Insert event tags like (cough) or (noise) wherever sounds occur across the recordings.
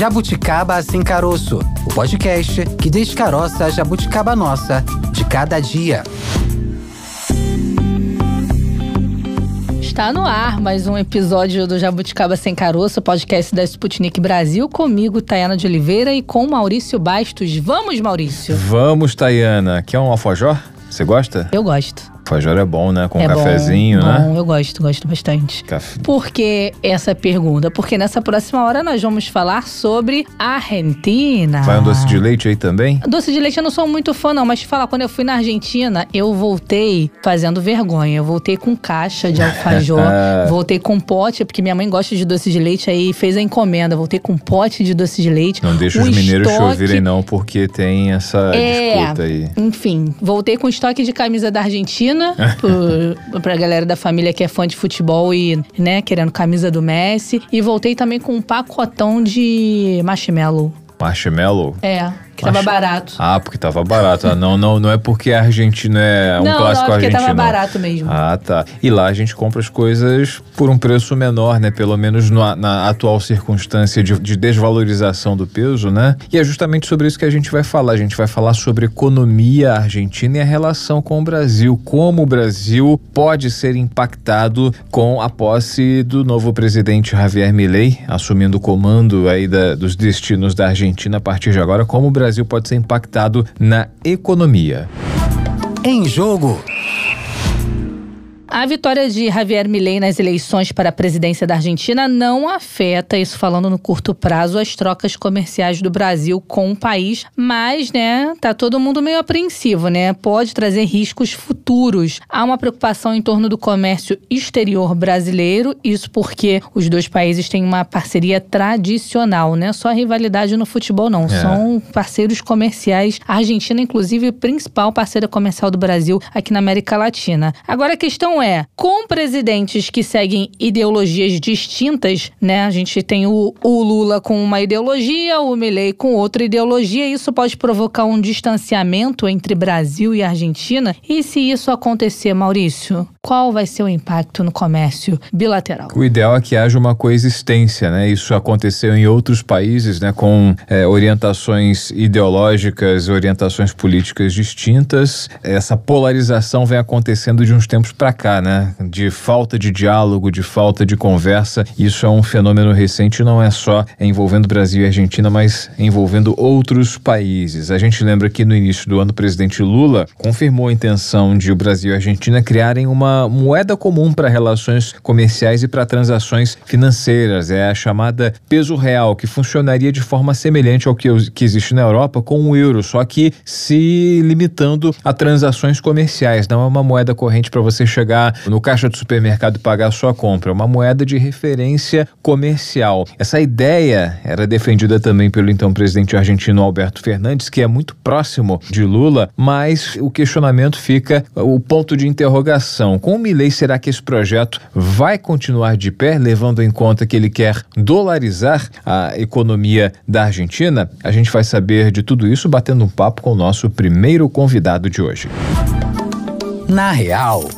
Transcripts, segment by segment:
Jabuticaba Sem Caroço, o podcast que descaroça a jabuticaba nossa de cada dia. Está no ar mais um episódio do Jabuticaba Sem Caroço, podcast da Sputnik Brasil, comigo, Tayana de Oliveira, e com Maurício Bastos. Vamos, Maurício! Vamos, Tayana. Quer um alfajor? Você gosta? Eu gosto. Alfajor é bom, né? Com é um cafezinho, bom, né? Bom, eu gosto, gosto bastante. Café. Por que essa pergunta? Porque nessa próxima hora nós vamos falar sobre Argentina. Vai um doce de leite aí também? Doce de leite eu não sou muito fã, não, mas te falar, quando eu fui na Argentina, eu voltei fazendo vergonha. Eu voltei com caixa de alfajor, (laughs) voltei com pote, porque minha mãe gosta de doce de leite, aí fez a encomenda. Voltei com pote de doce de leite. Não deixa os mineiros estoque- não, porque tem essa É. disputa aí. Enfim, voltei com estoque de camisa da Argentina, pro, pra galera da família que é fã de futebol e, né, querendo camisa do Messi. E voltei também com um pacotão de marshmallow. Marshmallow? É, que tava barato. Ah, porque tava barato. Ah, não, não, não é porque a Argentina é um não, clássico não, é porque argentino. tava barato mesmo. Ah, tá. E lá a gente compra as coisas por um preço menor, né? Pelo menos na, na atual circunstância de, de desvalorização do peso, né? E é justamente sobre isso que a gente vai falar. A gente vai falar sobre economia argentina e a relação com o Brasil. Como o Brasil pode ser impactado com a posse do novo presidente Javier Milei, assumindo o comando aí da- dos destinos da Argentina a partir de agora. Como o Brasil pode ser impactado na economia. Em jogo, A vitória de Javier Milei nas eleições para a presidência da Argentina não afeta, isso falando no curto prazo, as trocas comerciais do Brasil com o país, mas, né, tá todo mundo meio apreensivo, né? Pode trazer riscos futuros. Há uma preocupação em torno do comércio exterior brasileiro, isso porque os dois países têm uma parceria tradicional, né? Só rivalidade no futebol não, são parceiros comerciais. A Argentina, inclusive, é a principal parceira comercial do Brasil aqui na América Latina. Agora a questão é, com presidentes que seguem ideologias distintas, né? A gente tem o, o Lula com uma ideologia, o Milei com outra ideologia, isso pode provocar um distanciamento entre Brasil e Argentina. E se isso acontecer, Maurício, qual vai ser o impacto no comércio bilateral? O ideal é que haja uma coexistência, né? Isso aconteceu em outros países, né? Com é, orientações ideológicas, orientações políticas distintas. Essa polarização vem acontecendo de uns tempos para cá, né? De falta de diálogo, de falta de conversa. Isso é um fenômeno recente, não é só envolvendo Brasil e Argentina, mas envolvendo outros países. A gente lembra que no início do ano o presidente Lula confirmou a intenção de o Brasil e a Argentina criarem uma moeda comum para relações comerciais e para transações financeiras. É a chamada peso real, que funcionaria de forma semelhante ao que, que existe na Europa com o euro, só que se limitando a transações comerciais. Não é uma moeda corrente para você chegar no caixa do supermercado e pagar a sua compra. É uma moeda de referência comercial. Essa ideia era defendida também pelo então presidente argentino Alberto Fernandes, que é muito próximo de Lula, mas o questionamento fica o ponto de interrogação. Com o Milei, será que esse projeto vai continuar de pé, levando em conta que ele quer dolarizar a economia da Argentina? A gente vai saber de tudo isso batendo um papo com o nosso primeiro convidado de hoje. na real,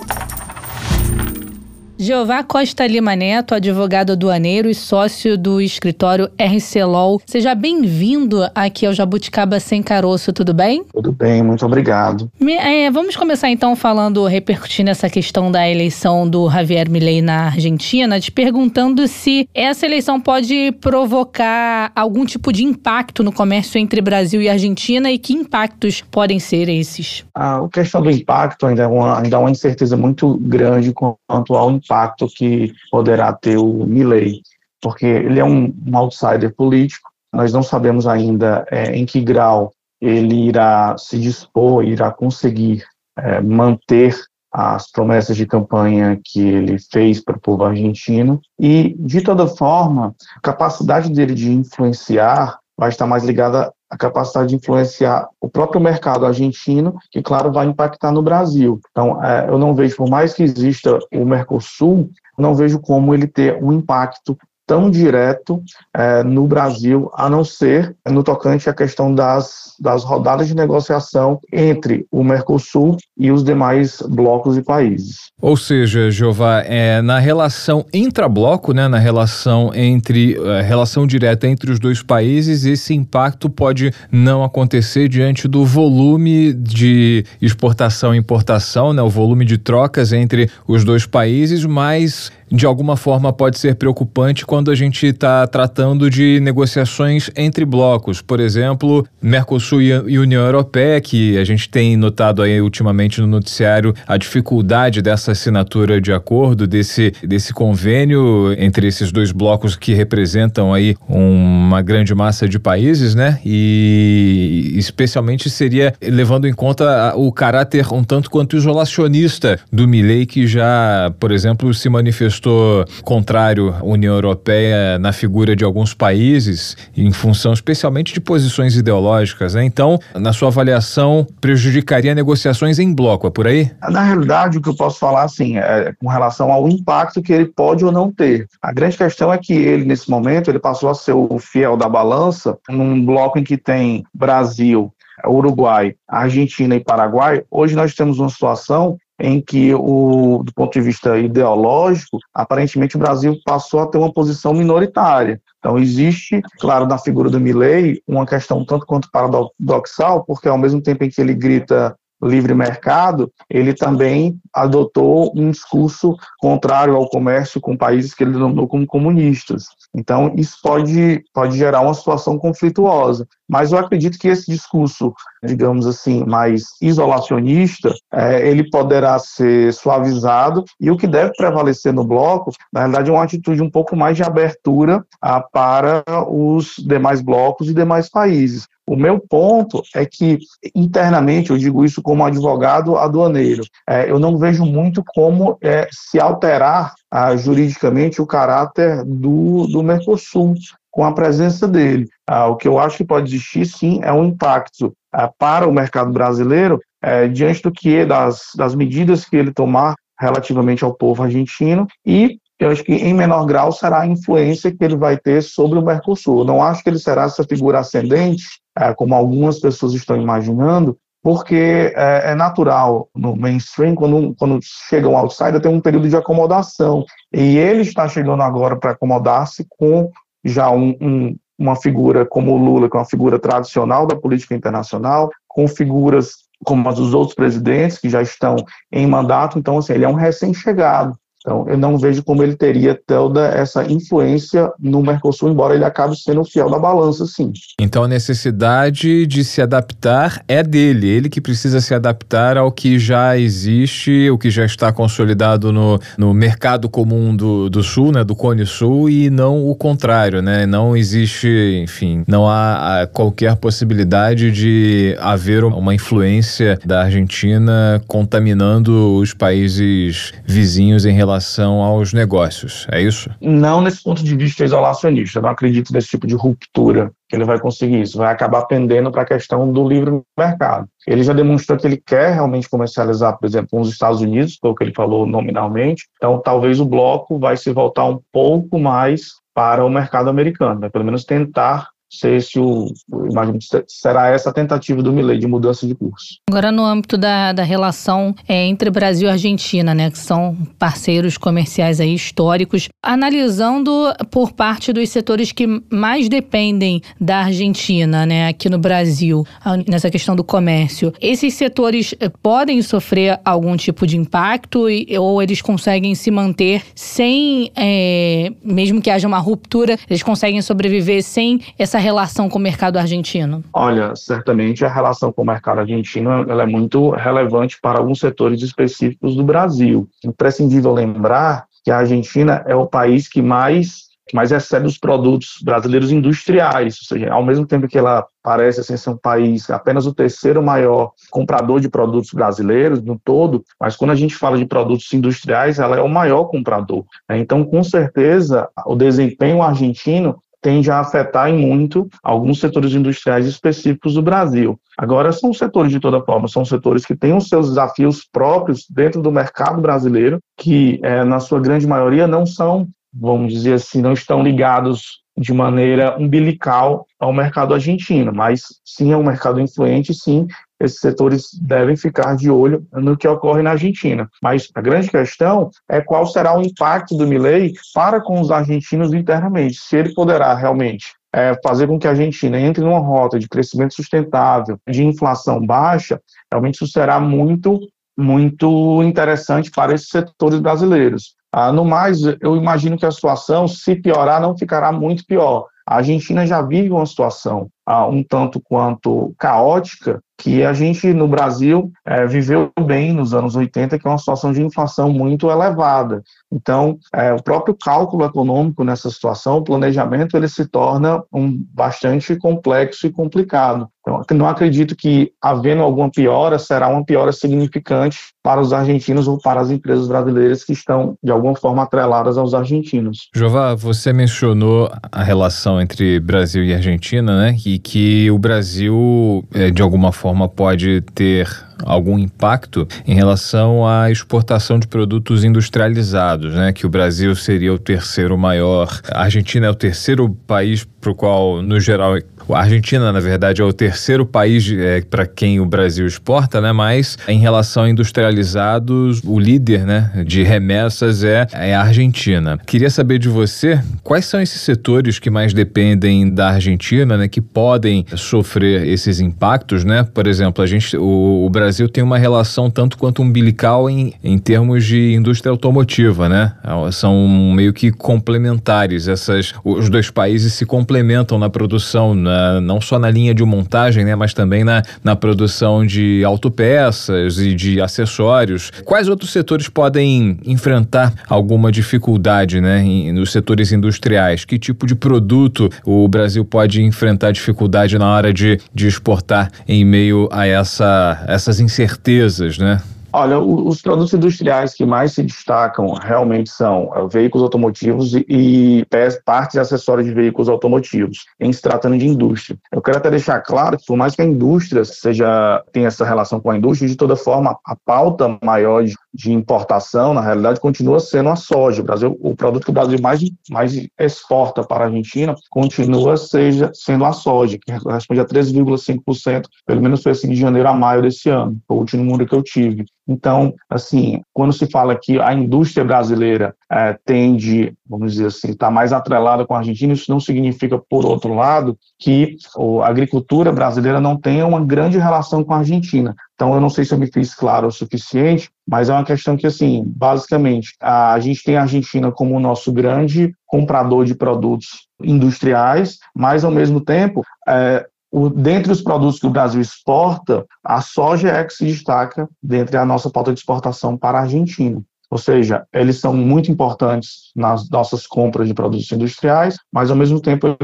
Jeová Costa Lima Neto, advogado aduaneiro e sócio do escritório RC Law. Seja bem-vindo aqui ao Jabuticaba Sem Caroço, tudo bem? Tudo bem, muito obrigado. Me- é, vamos começar então falando, repercutindo essa questão da eleição do Javier Milei na Argentina, te perguntando se essa eleição pode provocar algum tipo de impacto no comércio entre Brasil e Argentina e que impactos podem ser esses. A questão do impacto ainda é uma, ainda há uma incerteza muito grande quanto ao impacto que poderá ter o Milley, porque ele é um, um outsider político, nós não sabemos ainda é, em que grau ele irá se dispor, irá conseguir é, manter as promessas de campanha que ele fez para o povo argentino, e, de toda forma, a capacidade dele de influenciar vai estar mais ligada à capacidade de influenciar o próprio mercado argentino, que, claro, vai impactar no Brasil. Então, é, eu não vejo, por mais que exista o Mercosul, não vejo como ele ter um impacto tão direto é, no Brasil, a não ser no tocante à questão das, das rodadas de negociação entre o Mercosul e os demais blocos e países. Ou seja, Jeová, é, na relação intrabloco, né, na relação entre é, relação direta entre os dois países, esse impacto pode não acontecer diante do volume de exportação e importação, né, o volume de trocas entre os dois países, mas de alguma forma pode ser preocupante quando a gente está tratando de negociações entre blocos. Por exemplo, Mercosul e União Europeia, que a gente tem notado aí ultimamente no noticiário a dificuldade dessa assinatura de acordo, desse, desse convênio entre esses dois blocos que representam aí uma grande massa de países, né? E especialmente seria levando em conta o caráter um tanto quanto isolacionista do Milley, que já, por exemplo, se manifestou manifestou contrário à União Europeia na figura de alguns países, em função especialmente de posições ideológicas. Né? Então, na sua avaliação, prejudicaria negociações em bloco, é por aí? Na realidade, o que eu posso falar assim, é com relação ao impacto que ele pode ou não ter. A grande questão é que ele, nesse momento, ele passou a ser o fiel da balança num bloco em que tem Brasil, Uruguai, Argentina e Paraguai, hoje nós temos uma situação em que, o, do ponto de vista ideológico, aparentemente o Brasil passou a ter uma posição minoritária. Então, existe, claro, na figura do Milley, uma questão tanto quanto paradoxal, porque ao mesmo tempo em que ele grita livre mercado, ele também adotou um discurso contrário ao comércio com países que ele denominou como comunistas. Então, isso pode, pode gerar uma situação conflituosa. Mas eu acredito que esse discurso, digamos assim, mais isolacionista, é, ele poderá ser suavizado e o que deve prevalecer no bloco, na realidade, é uma atitude um pouco mais de abertura a, para os demais blocos e demais países. O meu ponto é que, internamente, eu digo isso como advogado aduaneiro, é, eu não vejo muito como é, se alterar ah, juridicamente o caráter do, do Mercosul com a presença dele. Ah, o que eu acho que pode existir, sim, é um impacto ah, para o mercado brasileiro é, diante do que das, das medidas que ele tomar relativamente ao povo argentino e eu acho que em menor grau será a influência que ele vai ter sobre o Mercosul. Eu não acho que ele será essa figura ascendente, é, como algumas pessoas estão imaginando, porque é, é, natural no mainstream, quando, quando chega um outsider, tem um período de acomodação. E ele está chegando agora para acomodar-se com já um, um, uma figura como o Lula, que é uma figura tradicional da política internacional, com figuras como as dos outros presidentes que já estão em mandato. Então, assim, ele é um recém-chegado. Então, eu não vejo como ele teria toda essa influência no Mercosul, embora ele acabe sendo fiel da balança, sim. Então, a necessidade de se adaptar é dele, ele que precisa se adaptar ao que já existe, o que já está consolidado no, no mercado comum do, do Sul, né, do Cone Sul, e não o contrário, né? Não existe, enfim, não há qualquer possibilidade de haver uma influência da Argentina contaminando os países vizinhos em relação relação aos negócios, é isso? Não nesse ponto de vista isolacionista, não acredito nesse tipo de ruptura que ele vai conseguir isso, vai acabar pendendo para a questão do livre mercado. Ele já demonstrou que ele quer realmente comercializar, por exemplo, com os Estados Unidos, foi o que ele falou nominalmente, então talvez o bloco vai se voltar um pouco mais para o mercado americano, né? pelo menos tentar ser se o, imagino que será essa a tentativa do Milei de mudança de curso. Agora no âmbito da, da relação é, entre Brasil e Argentina, né, que são parceiros comerciais aí históricos, analisando por parte dos setores que mais dependem da Argentina, né, aqui no Brasil, nessa questão do comércio, esses setores eh, podem sofrer algum tipo de impacto e, ou eles conseguem se manter sem, é, mesmo que haja uma ruptura, eles conseguem sobreviver sem essa relação com o mercado argentino? Olha, certamente a relação com o mercado argentino é muito relevante para alguns setores específicos do Brasil. Imprescindível lembrar que a Argentina é o país que mais que mais recebe os produtos brasileiros industriais, ou seja, ao mesmo tempo que ela parece assim, ser um país apenas o terceiro maior comprador de produtos brasileiros no todo, mas quando a gente fala de produtos industriais, ela é o maior comprador. Então, com certeza, o desempenho argentino tende a afetar em muito alguns setores industriais específicos do Brasil. Agora, são setores de toda forma, são setores que têm os seus desafios próprios dentro do mercado brasileiro, que, é, na sua grande maioria, não são vamos dizer assim, não estão ligados de maneira umbilical ao mercado argentino, mas sim é um mercado influente, sim, esses setores devem ficar de olho no que ocorre na Argentina. Mas a grande questão é qual será o impacto do Milei para com os argentinos internamente, se ele poderá realmente é, fazer com que a Argentina entre numa rota de crescimento sustentável, de inflação baixa, realmente isso será muito, muito interessante para esses setores brasileiros. Ah, no mais, eu imagino que a situação, se piorar, não ficará muito pior. A Argentina já vive uma situação ah, um tanto quanto caótica que a gente no Brasil é, viveu bem nos anos 80, que é uma situação de inflação muito elevada. Então, é, o próprio cálculo econômico nessa situação, o planejamento, ele se torna um bastante complexo e complicado. Então, não acredito que, havendo alguma piora, será uma piora significante para os argentinos ou para as empresas brasileiras que estão, de alguma forma, atreladas aos argentinos. Jová, você mencionou a relação entre Brasil e Argentina, né? E que o Brasil, é, de alguma forma, forma pode ter algum impacto em relação à exportação de produtos industrializados, né? Que o Brasil seria o terceiro maior, a Argentina é o terceiro país para o qual, no geral, a Argentina, na verdade, é o terceiro país é, para quem o Brasil exporta, né? Mas em relação a industrializados, o líder, né, de remessas é, é a Argentina. Queria saber de você quais são esses setores que mais dependem da Argentina, né, que podem sofrer esses impactos, né? Por exemplo, a gente, o, o Brasil tem uma relação tanto quanto umbilical em, em termos de indústria automotiva, né? São meio que complementares. Essas, os dois países se complementam na produção, na não só na linha de montagem, né, mas também na, na produção de autopeças e de acessórios. Quais outros setores podem enfrentar alguma dificuldade né, nos setores industriais? Que tipo de produto o Brasil pode enfrentar dificuldade na hora de, de exportar em meio a essa, essas incertezas, né? Olha, os produtos industriais que mais se destacam realmente são é, veículos automotivos e, partes e acessórios de veículos automotivos, em se tratando de indústria. Eu quero até deixar claro que, por mais que a indústria seja tenha essa relação com a indústria, de toda forma, a pauta maior de, de importação, na realidade, continua sendo a soja. O, Brasil, o produto que o Brasil mais, mais exporta para a Argentina continua seja, sendo a soja, que responde a 13,5%, pelo menos foi assim de janeiro a maio desse ano, foi o último número que eu tive. Então, assim, quando se fala que a indústria brasileira é, tende, vamos dizer assim, está mais atrelada com a Argentina, isso não significa, por outro lado, que a agricultura brasileira não tenha uma grande relação com a Argentina. Então, eu não sei se eu me fiz claro o suficiente, mas é uma questão que, assim, basicamente, a gente tem a Argentina como o nosso grande comprador de produtos industriais, mas, ao mesmo tempo, é, o, dentre os produtos que o Brasil exporta, a soja é que se destaca dentre a nossa pauta de exportação para a Argentina. Ou seja, eles são muito importantes nas nossas compras de produtos industriais, mas ao mesmo tempo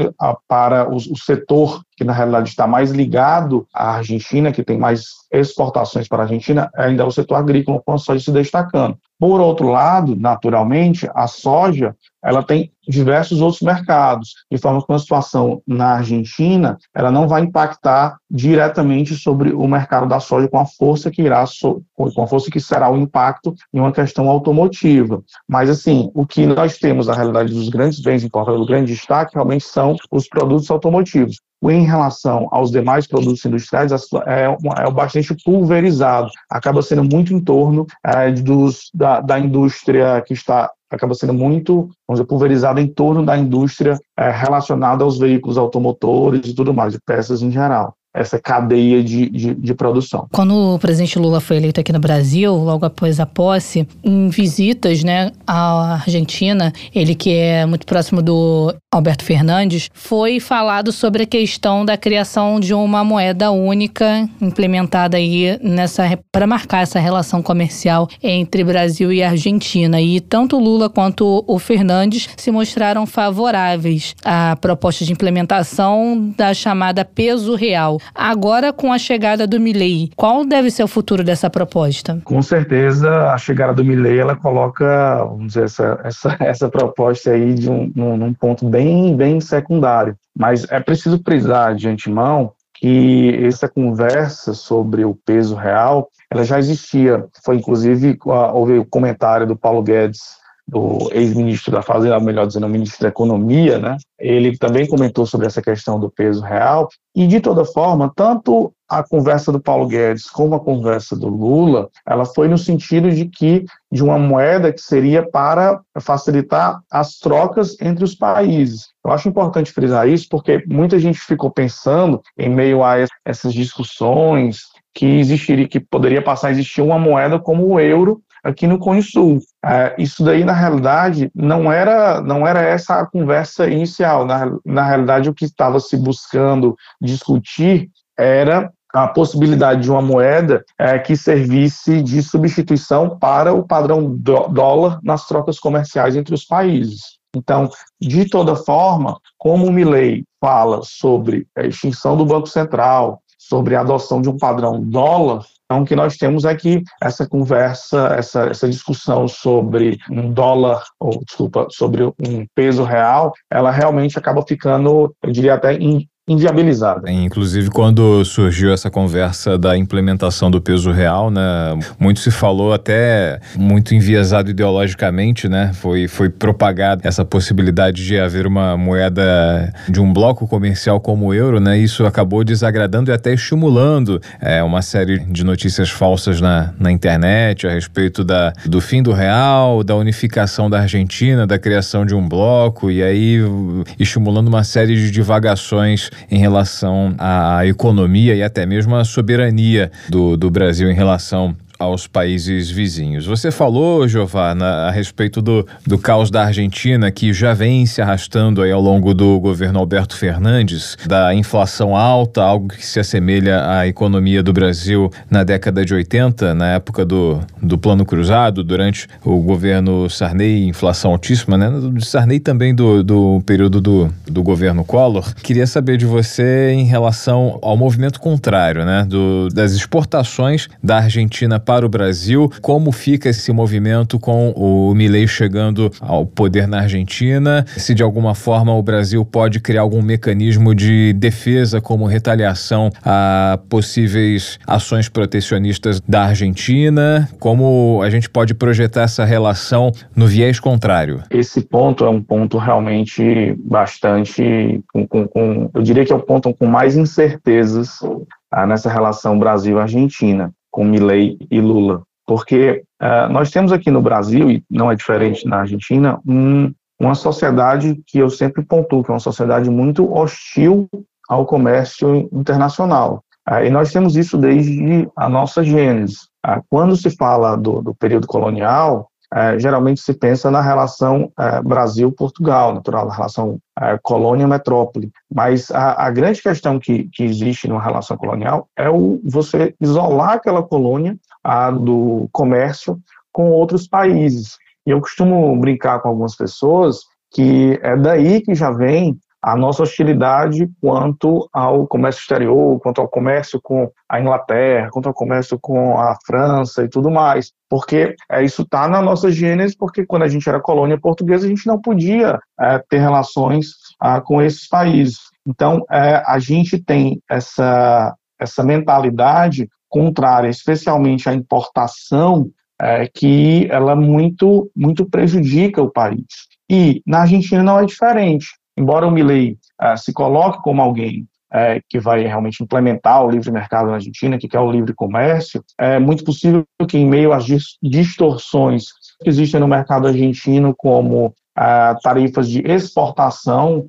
para o, setor que na realidade está mais ligado à Argentina, que tem mais exportações para a Argentina, ainda é o setor agrícola com a soja se destacando. Por outro lado, naturalmente, a soja ela tem diversos outros mercados, de forma que uma situação na Argentina ela não vai impactar diretamente sobre o mercado da soja com a força que irá com a força que será o impacto em uma questão automotiva. Mas assim, o que nós temos na realidade dos grandes bens importados, o grande destaque realmente são os produtos automotivos em relação aos demais produtos industriais, é, é bastante pulverizado, acaba sendo muito em torno é, dos, da, da indústria que está acaba sendo muito, vamos dizer, pulverizada em torno da indústria é, relacionada aos veículos automotores e tudo mais, de peças em geral essa cadeia de, de, de, produção. Quando o presidente Lula foi eleito aqui no Brasil, logo após a posse, em visitas né, à Argentina, ele que é muito próximo do Alberto Fernandes, foi falado sobre a questão da criação de uma moeda única implementada aí nessa para marcar essa relação comercial entre Brasil e Argentina. E tanto Lula quanto o Fernandes se mostraram favoráveis à proposta de implementação da chamada peso real Agora, com a chegada do Milley, qual deve ser o futuro dessa proposta? Com certeza, a chegada do Milley, ela coloca, vamos dizer, essa, essa, (laughs) essa proposta aí de um, num, ponto bem, bem secundário. Mas é preciso frisar de antemão que essa conversa sobre o peso real, ela já existia. Foi inclusive houve o comentário do Paulo Guedes do ex-ministro da Fazenda, melhor dizendo, ministro da Economia, né? Ele também comentou sobre essa questão do peso real. E, de toda forma, tanto a conversa do Paulo Guedes como a conversa do Lula, ela foi no sentido de que de uma moeda que seria para facilitar as trocas entre os países. Eu acho importante frisar isso porque muita gente ficou pensando em meio a essas discussões que existiria que poderia passar a existir uma moeda como o euro aqui no Cone Sul. É, isso daí, na realidade, não era, não era essa a conversa inicial. Na, na realidade, o que estava se buscando discutir era a possibilidade de uma moeda é, que servisse de substituição para o padrão dólar nas trocas comerciais entre os países. Então, de toda forma, como o Milley fala sobre a extinção do Banco Central, sobre a adoção de um padrão dólar, então, o que nós temos é que essa conversa, essa, essa discussão sobre um dólar, ou desculpa, sobre um peso real, ela realmente acaba ficando, eu diria até, inviabilizada. Inclusive, quando surgiu essa conversa da implementação do peso real, né, muito se falou até muito enviesado ideologicamente, né, foi, foi propagada essa possibilidade de haver uma moeda de um bloco comercial como o euro, né, isso acabou desagradando e até estimulando é, uma série de notícias falsas na, na internet a respeito da, do fim do real, da unificação da Argentina, da criação de um bloco e aí estimulando uma série de divagações em relação à economia e até mesmo à soberania do, do Brasil em relação aos países vizinhos. Você falou, Giovana, a respeito do, do caos da Argentina, que já vem se arrastando aí ao longo do governo Alberto Fernandes, da inflação alta, algo que se assemelha à economia do Brasil na década de 80, na época do, do Plano Cruzado, durante o governo Sarney, inflação altíssima, né? Do Sarney também do, do período do, do governo Collor. Queria saber de você em relação ao movimento contrário, né? Do, das exportações da Argentina para o Brasil. Como fica esse movimento com o Milei chegando ao poder na Argentina? Se de alguma forma o Brasil pode criar algum mecanismo de defesa como retaliação a possíveis ações protecionistas da Argentina? Como a gente pode projetar essa relação no viés contrário? Esse ponto é um ponto realmente bastante, com, com, com eu diria que é o ponto com mais incertezas ah, nessa relação Brasil-Argentina com Milley e Lula, porque uh, nós temos aqui no Brasil, e não é diferente na Argentina, um, uma sociedade que eu sempre pontuo, que é uma sociedade muito hostil ao comércio internacional. Uh, e nós temos isso desde a nossa gênese. Uh, quando se fala do, do período colonial, é, geralmente se pensa na relação é, Brasil-Portugal, natural, na relação é, colônia-metrópole. Mas a, a, grande questão que, que existe numa relação colonial é o você isolar aquela colônia a, do comércio com outros países. E eu costumo brincar com algumas pessoas que é daí que já vem a nossa hostilidade quanto ao comércio exterior, quanto ao comércio com a Inglaterra, quanto ao comércio com a França e tudo mais. Porque é, isso está na nossa gênese, porque quando a gente era colônia portuguesa, a gente não podia é, ter relações ah, com esses países. Então, é, a gente tem essa, essa mentalidade contrária, especialmente à importação, é, que ela muito, muito prejudica o país. E na Argentina não é diferente embora o Milley uh, se coloque como alguém é, que vai realmente implementar o livre mercado na Argentina, que quer o livre comércio, é muito possível que, em meio às distorções que existem no mercado argentino, como ah, tarifas de exportação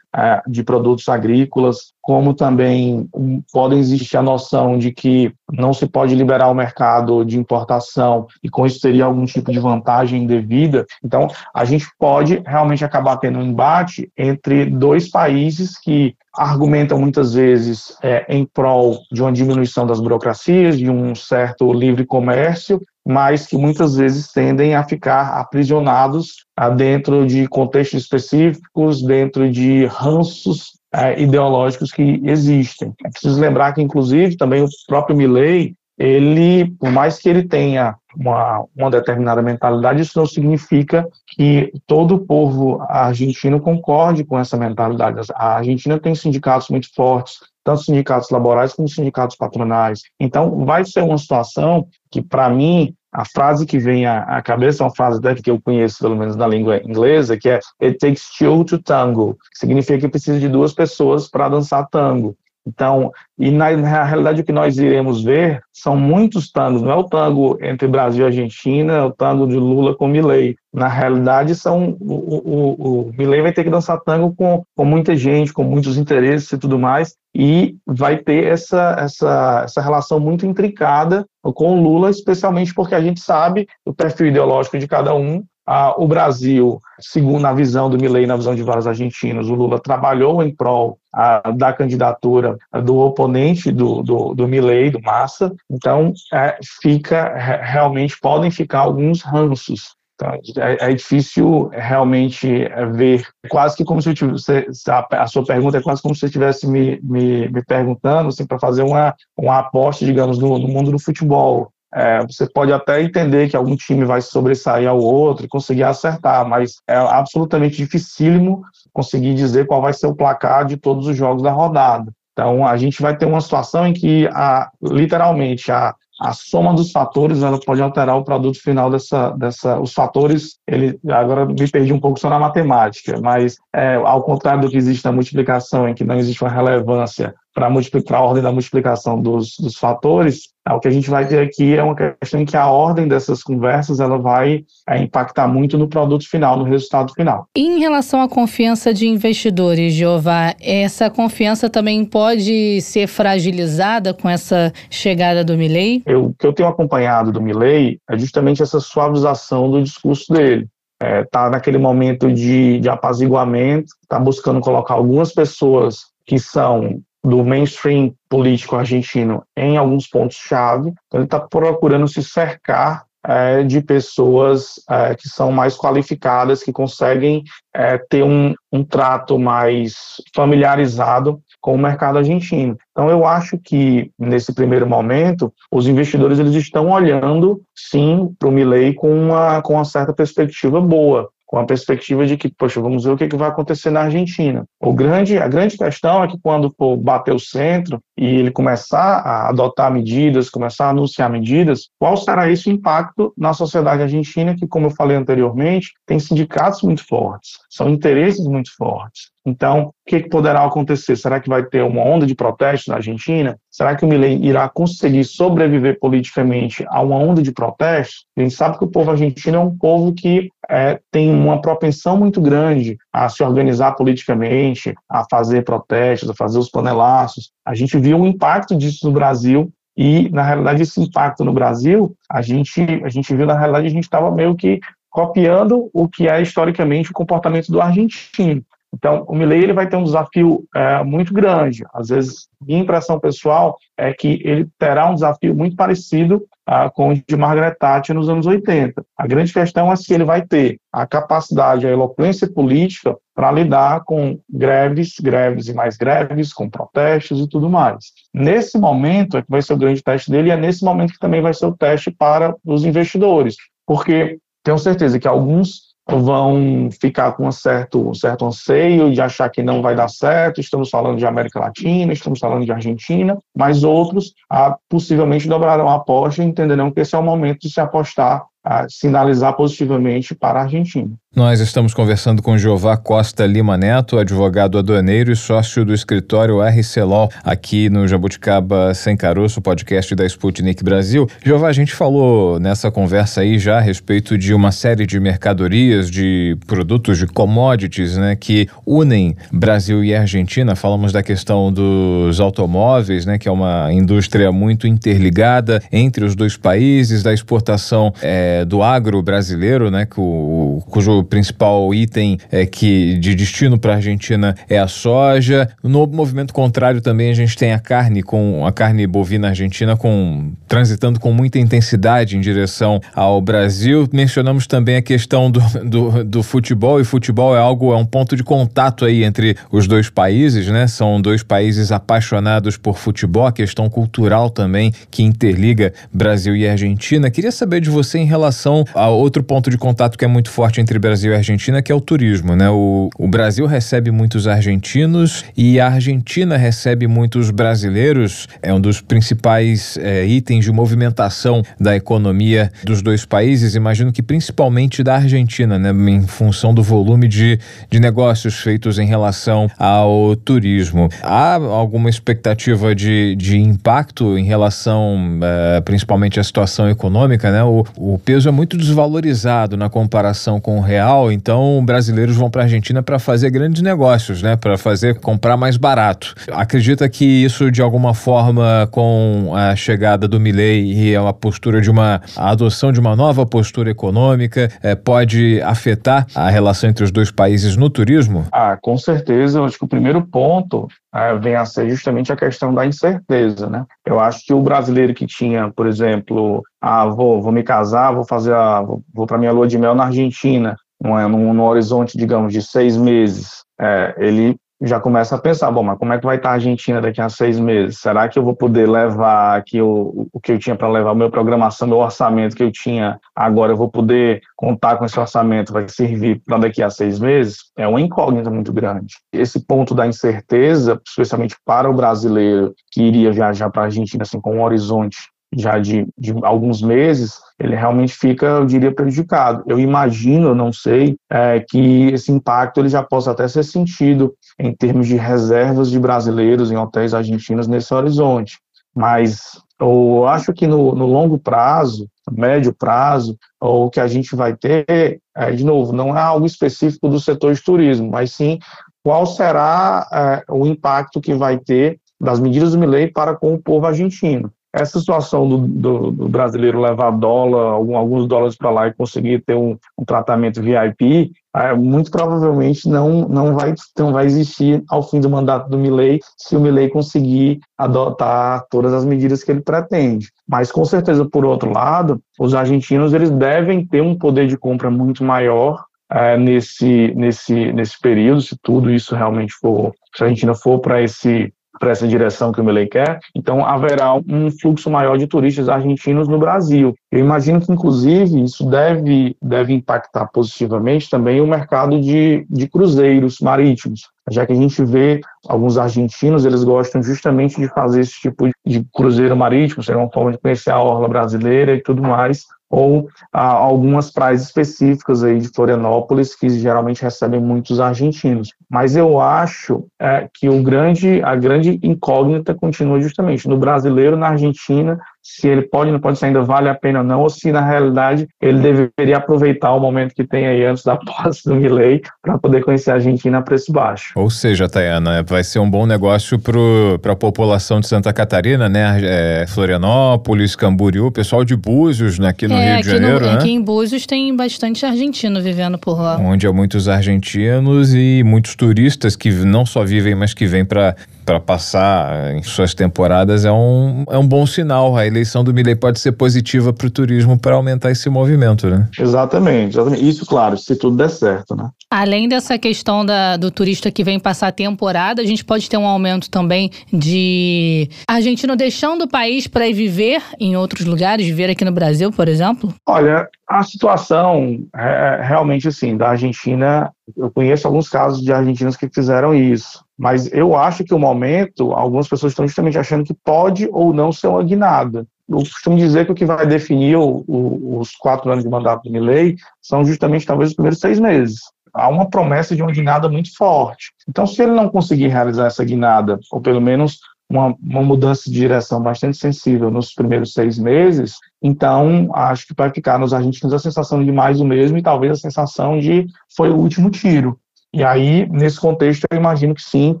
de produtos agrícolas, como também podem existir a noção de que não se pode liberar o mercado de importação e com isso teria algum tipo de vantagem devida. Então, a gente pode realmente acabar tendo um embate entre dois países que argumentam muitas vezes é, em prol de uma diminuição das burocracias, de um certo livre comércio, mas que muitas vezes tendem a ficar aprisionados ah, dentro de contextos específicos, dentro de ranços é, ideológicos que existem. É preciso lembrar que, inclusive, também o próprio Milley, ele, por mais que ele tenha uma, uma determinada mentalidade, isso não significa que todo o povo argentino concorde com essa mentalidade. A Argentina tem sindicatos muito fortes, tanto sindicatos laborais como sindicatos patronais. Então, vai ser uma situação que, para mim, a frase que vem à, cabeça é uma frase até que eu conheço, pelo menos na língua inglesa, que é It takes two to tango, que significa que precisa de duas pessoas para dançar tango. Então, e na, na, realidade o que nós iremos ver são muitos tangos, não é o tango entre Brasil e Argentina, é o tango de Lula com Milley. Na realidade, são o, o, o Milley vai ter que dançar tango com, com muita gente, com muitos interesses e tudo mais, e vai ter essa, essa, essa relação muito intricada com o Lula, especialmente porque a gente sabe o perfil ideológico de cada um, ah, o Brasil, segundo a visão do Milei, na visão de vários argentinos, o Lula trabalhou em prol ah, da candidatura do oponente do, do, do Milley, do Massa, então é, fica, realmente podem ficar alguns ranços. Então, é, é, difícil realmente ver, quase que como se eu tivesse, a, sua pergunta é quase como se você estivesse me, me, me perguntando assim, para fazer uma, uma aposta, digamos, no, no mundo do futebol. É, você pode até entender que algum time vai sobressair ao outro e conseguir acertar, mas é absolutamente dificílimo conseguir dizer qual vai ser o placar de todos os jogos da rodada. Então, a gente vai ter uma situação em que, a, literalmente, a, a soma dos fatores ela pode alterar o produto final dessa, dessa os fatores ele agora me perdi um pouco só na matemática mas é, ao contrário do que existe na multiplicação em que não existe uma relevância para multiplicar a ordem da multiplicação dos, dos fatores, o que a gente vai ter aqui é uma questão em que a ordem dessas conversas ela vai é, impactar muito no produto final, no resultado final. Em relação à confiança de investidores, Jeová, essa confiança também pode ser fragilizada com essa chegada do Milley? Eu, o que eu tenho acompanhado do Milley é justamente essa suavização do discurso dele está é, tá naquele momento de, de apaziguamento, está buscando colocar algumas pessoas que são do mainstream político argentino em alguns pontos-chave. Então, ele está procurando se cercar é, de pessoas é, que são mais qualificadas, que conseguem é, ter um, um trato mais familiarizado com o mercado argentino. Então, eu acho que, nesse primeiro momento, os investidores eles estão olhando, sim, para o Milley com uma, com uma certa perspectiva boa com a perspectiva de que, poxa, vamos ver o que, vai acontecer na Argentina. O grande, a grande questão é que quando for bater o centro e ele começar a adotar medidas, começar a anunciar medidas, qual será esse impacto na sociedade argentina, que, como eu falei anteriormente, tem sindicatos muito fortes, são interesses muito fortes. Então, o que, poderá acontecer? Será que vai ter uma onda de protestos na Argentina? Será que o Milei irá conseguir sobreviver politicamente a uma onda de protestos? A gente sabe que o povo argentino é um povo que é, tem uma propensão muito grande a se organizar politicamente, a fazer protestos, a fazer os panelaços. A gente viu o impacto disso no Brasil e, na realidade, esse impacto no Brasil, a gente, a gente viu, na realidade, a gente estava meio que copiando o que é historicamente o comportamento do argentino. Então, o Milley ele vai ter um desafio é, muito grande. Às vezes, minha impressão pessoal é que ele terá um desafio muito parecido ah, com o de Margaret Thatcher nos anos 80. A grande questão é se ele vai ter a capacidade, a eloquência política para lidar com greves, greves e mais greves, com protestos e tudo mais. Nesse momento é que vai ser o grande teste dele e é nesse momento que também vai ser o teste para os investidores, porque tenho certeza que alguns vão ficar com um certo, um certo anseio de achar que não vai dar certo. Estamos falando de América Latina, estamos falando de Argentina, mas outros ah, possivelmente dobrarão a aposta e entenderão que esse é o momento de se apostar a sinalizar positivamente para a Argentina. Nós estamos conversando com Jeová Costa Lima Neto, advogado aduaneiro e sócio do escritório RCLOL, aqui no Jabuticaba Sem Caroço, podcast da Sputnik Brasil. Jeová, a gente falou nessa conversa aí já a respeito de uma série de mercadorias, de produtos, de commodities, né, que unem Brasil e Argentina. Falamos da questão dos automóveis, né, que é uma indústria muito interligada entre os dois países, da exportação é, do agro brasileiro, né, cujo o principal item é que de destino para a Argentina é a soja. No movimento contrário também a gente tem a carne com a carne bovina argentina com transitando com muita intensidade em direção ao Brasil. Mencionamos também a questão do, do, do futebol e futebol é algo é um ponto de contato aí entre os dois países, né? São dois países apaixonados por futebol, a questão cultural também que interliga Brasil e Argentina. Queria saber de você em relação relação a outro ponto de contato que é muito forte entre Brasil e Argentina, que é o turismo, né? O, o Brasil recebe muitos argentinos e a Argentina recebe muitos brasileiros. É um dos principais é, itens de movimentação da economia dos dois países. Imagino que principalmente da Argentina, né? Em função do volume de, de negócios feitos em relação ao turismo. Há alguma expectativa de, de impacto em relação, é, principalmente à situação econômica, né? O, o peso é muito desvalorizado na comparação com o real, então brasileiros vão para a Argentina para fazer grandes negócios, né? Para fazer comprar mais barato. Acredita que isso de alguma forma com a chegada do Milei e a postura de uma a adoção de uma nova postura econômica é, pode afetar a relação entre os dois países no turismo? Ah, com certeza. Eu acho que o primeiro ponto é, vem a ser justamente a questão da incerteza, né? Eu acho que o brasileiro que tinha, por exemplo, ah, vou, vou me casar, vou fazer a, vou, para minha lua de mel na Argentina, não é, num, num horizonte, digamos, de seis meses, é, ele já começa a pensar, bom, mas como é que vai estar a Argentina daqui a seis meses? Será que eu vou poder levar aqui o, o que eu tinha para levar, o meu programação, meu orçamento que eu tinha agora, eu vou poder contar com esse orçamento, vai servir para daqui a seis meses? É uma incógnita muito grande. Esse ponto da incerteza, especialmente para o brasileiro que iria viajar para a Argentina assim, com um horizonte já de, de, alguns meses, ele realmente fica, eu diria, prejudicado. Eu imagino, não sei, é, que esse impacto ele já possa até ser sentido em termos de reservas de brasileiros em hotéis argentinos nesse horizonte. Mas eu acho que no, no longo prazo, médio prazo, o que a gente vai ter, é, de novo, não é algo específico do setor de turismo, mas sim qual será é, o impacto que vai ter das medidas do Milei para com o povo argentino essa situação do, do, do, brasileiro levar dólar, algum, alguns dólares para lá e conseguir ter um, um tratamento VIP, é, muito provavelmente não, não, vai, não vai existir ao fim do mandato do Milley se o Milley conseguir adotar todas as medidas que ele pretende. Mas, com certeza, por outro lado, os argentinos eles devem ter um poder de compra muito maior é, nesse, nesse, nesse período, se tudo isso realmente for, se a Argentina for para esse para essa direção que o Milei quer, então haverá um fluxo maior de turistas argentinos no Brasil. Eu imagino que, inclusive, isso deve, deve impactar positivamente também o mercado de, de cruzeiros marítimos, já que a gente vê alguns argentinos, eles gostam justamente de fazer esse tipo de cruzeiro marítimo, seria uma forma de conhecer a orla brasileira e tudo mais, ou ah, algumas praias específicas aí de Florianópolis que geralmente recebem muitos argentinos. Mas eu acho é, que o grande, a grande incógnita continua justamente no brasileiro na Argentina se ele pode ou não pode, se ainda vale a pena ou não, ou se na realidade ele deveria aproveitar o momento que tem aí antes da (laughs) posse do Milley para poder conhecer a Argentina a preço baixo. Ou seja, Tayana, vai ser um bom negócio para a população de Santa Catarina, né? É, Florianópolis, Camboriú, pessoal de Búzios, né? aqui no é, Rio de Janeiro, no, né? Aqui em Búzios tem bastante argentino vivendo por lá. Onde há muitos argentinos e muitos turistas que não só vivem, mas que vêm para para passar em suas temporadas é um, é um bom sinal. A eleição do Milley pode ser positiva para o turismo para aumentar esse movimento, né? Exatamente, exatamente. Isso, claro, se tudo der certo, né? Além dessa questão da, do turista que vem passar a temporada, a gente pode ter um aumento também de argentino deixando o país para ir viver em outros lugares, viver aqui no Brasil, por exemplo? Olha, a situação é, realmente assim, da Argentina, eu conheço alguns casos de argentinos que fizeram isso. Mas eu acho que o momento, algumas pessoas estão justamente achando que pode ou não ser uma guinada. Eu costumo dizer que o que vai definir o, o, os quatro anos de mandato do Milley são justamente talvez os primeiros seis meses. Há uma promessa de uma guinada muito forte. Então, se ele não conseguir realizar essa guinada, ou pelo menos uma, uma, mudança de direção bastante sensível nos primeiros seis meses, então acho que vai ficar nos argentinos a sensação de mais o mesmo e talvez a sensação de foi o último tiro. E aí, nesse contexto, eu imagino que sim,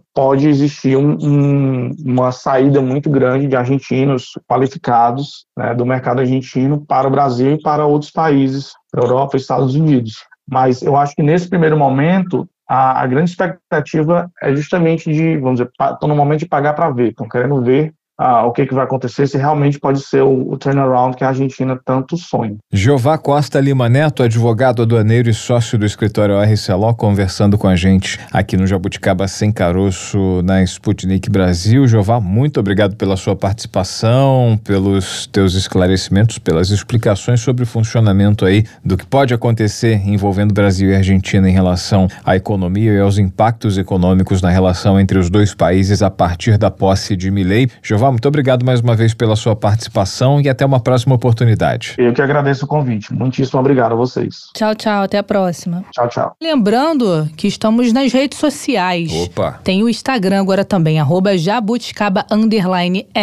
pode existir um, um, uma saída muito grande de argentinos qualificados né, do mercado argentino para o Brasil e para outros países, Europa e Estados Unidos. Mas eu acho que nesse primeiro momento, a, a grande expectativa é justamente de, vamos dizer, estão no momento de pagar para ver, estão querendo ver ah, o que, que vai acontecer, se realmente pode ser o, o turnaround que a Argentina tanto sonha. Jeová Costa Lima Neto, advogado aduaneiro e sócio do escritório RCLO, conversando com a gente aqui no Jabuticaba Sem Caroço, na Sputnik Brasil. Jeová, muito obrigado pela sua participação, pelos teus esclarecimentos, pelas explicações sobre o funcionamento aí do que pode acontecer envolvendo Brasil e Argentina em relação à economia e aos impactos econômicos na relação entre os dois países a partir da posse de Milei. Muito obrigado mais uma vez pela sua participação e até uma próxima oportunidade. Eu que agradeço o convite. Muitíssimo obrigado a vocês. Tchau, tchau. Até a próxima. Tchau, tchau. Lembrando que estamos nas redes sociais. Opa! Tem o Instagram agora também, arroba jabuticaba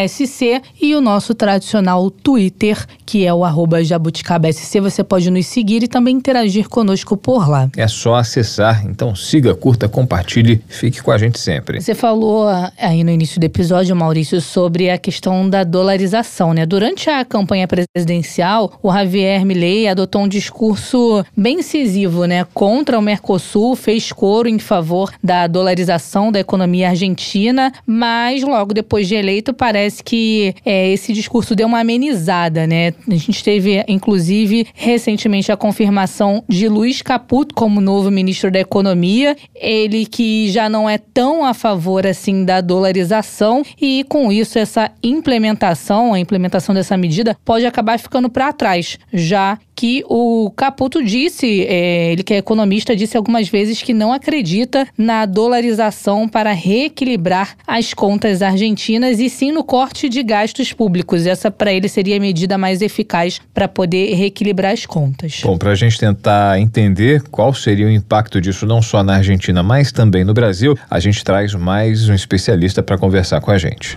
SC e o nosso tradicional Twitter, que é o arroba jabuticaba SC. Você pode nos seguir e também interagir conosco por lá. É só acessar. Então siga, curta, compartilhe, fique com a gente sempre. Você falou aí no início do episódio, Maurício, sobre a questão da dolarização, né? Durante a campanha presidencial, o Javier Milei adotou um discurso bem incisivo, né? Contra o Mercosul, fez coro em favor da dolarização da economia argentina, mas logo depois de eleito parece que é, esse discurso deu uma amenizada, né? A gente teve, inclusive, recentemente a confirmação de Luiz Caputo como novo ministro da Economia, ele que já não é tão a favor assim da dolarização e com isso essa implementação, a implementação dessa medida pode acabar ficando para trás, já que o Caputo disse, é, ele que é economista, disse algumas vezes que não acredita na dolarização para reequilibrar as contas argentinas e sim no corte de gastos públicos. Essa para ele seria a medida mais eficaz para poder reequilibrar as contas. Bom, para a gente tentar entender qual seria o impacto disso não só na Argentina, mas também no Brasil, a gente traz mais um especialista para conversar com a gente.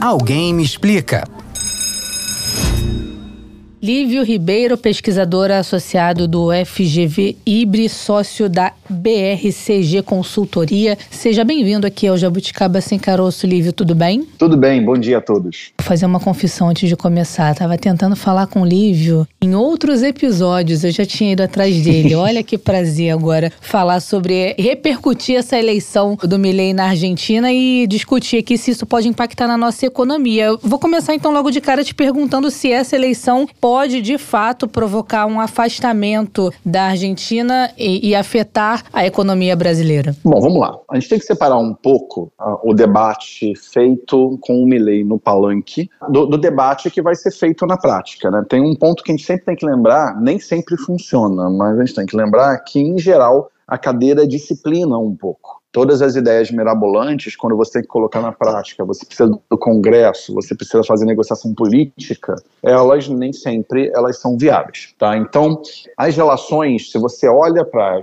Alguém me explica. Lívio Ribeiro, pesquisador associado do FGV Ibre, sócio da BRCG Consultoria. Seja bem-vindo aqui ao Jabuticaba Sem Caroço, Lívio, tudo bem? Tudo bem, bom dia a todos. Vou fazer uma confissão antes de começar. Tava tentando falar com o Lívio em outros episódios, eu já tinha ido atrás dele. (laughs) Olha que prazer agora falar sobre repercutir essa eleição do Milei na Argentina e discutir aqui se isso pode impactar na nossa economia. Eu vou começar então logo de cara te perguntando se essa eleição pode de fato provocar um afastamento da Argentina e, e afetar a economia brasileira. Bom, vamos lá. A gente tem que separar um pouco uh, o debate feito com o Milley no palanque do, do, debate que vai ser feito na prática. Né? Tem um ponto que a gente sempre tem que lembrar, nem sempre funciona, mas a gente tem que lembrar que, em geral, a cadeira disciplina um pouco todas as ideias mirabolantes, quando você tem que colocar na prática, você precisa do Congresso, você precisa fazer negociação política, elas nem sempre elas são viáveis, tá? Então, as relações, se você olha para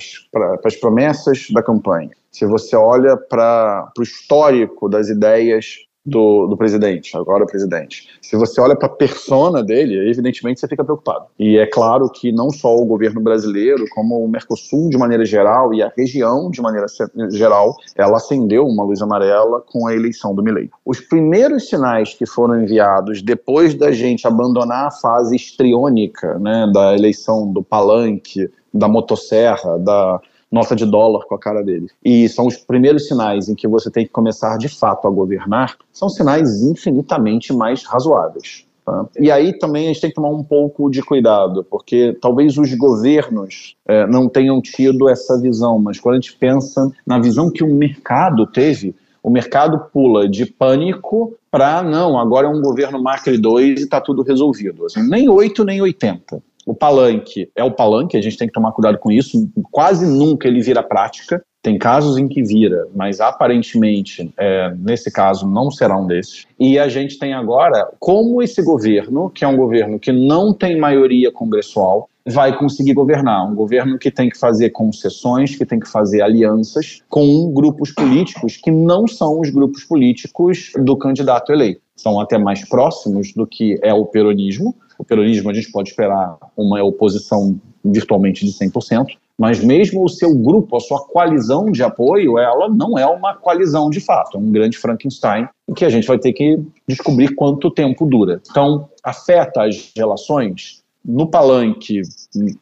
as promessas da campanha, se você olha para o histórico das ideias do, do presidente, agora presidente. Se você olha para a persona dele, evidentemente você fica preocupado. E é claro que não só o governo brasileiro, como o Mercosul de maneira geral e a região de maneira geral, ela acendeu uma luz amarela com a eleição do Milei. Os primeiros sinais que foram enviados depois da gente abandonar a fase estriônica, né, da eleição do palanque, da motosserra, da nota de dólar com a cara dele. E são os primeiros sinais em que você tem que começar de fato a governar, são sinais infinitamente mais razoáveis. Tá? E aí também a gente tem que tomar um pouco de cuidado, porque talvez os governos é, não tenham tido essa visão, mas quando a gente pensa na visão que o mercado teve, o mercado pula de pânico para não, agora é um governo Macri 2 e está tudo resolvido. Assim, nem 8 nem 80 o palanque é o palanque, a gente tem que tomar cuidado com isso. Quase nunca ele vira prática. Tem casos em que vira, mas aparentemente, é, nesse caso, não será um desses. E a gente tem agora como esse governo, que é um governo que não tem maioria congressual, vai conseguir governar. Um governo que tem que fazer concessões, que tem que fazer alianças com grupos políticos que não são os grupos políticos do candidato eleito. São até mais próximos do que é o peronismo, o peronismo a gente pode esperar uma oposição virtualmente de 100%, mas mesmo o seu grupo, a sua coalizão de apoio, ela não é uma coalizão de fato, é um grande Frankenstein que a gente vai ter que descobrir quanto tempo dura. Então, afeta as relações? no palanque,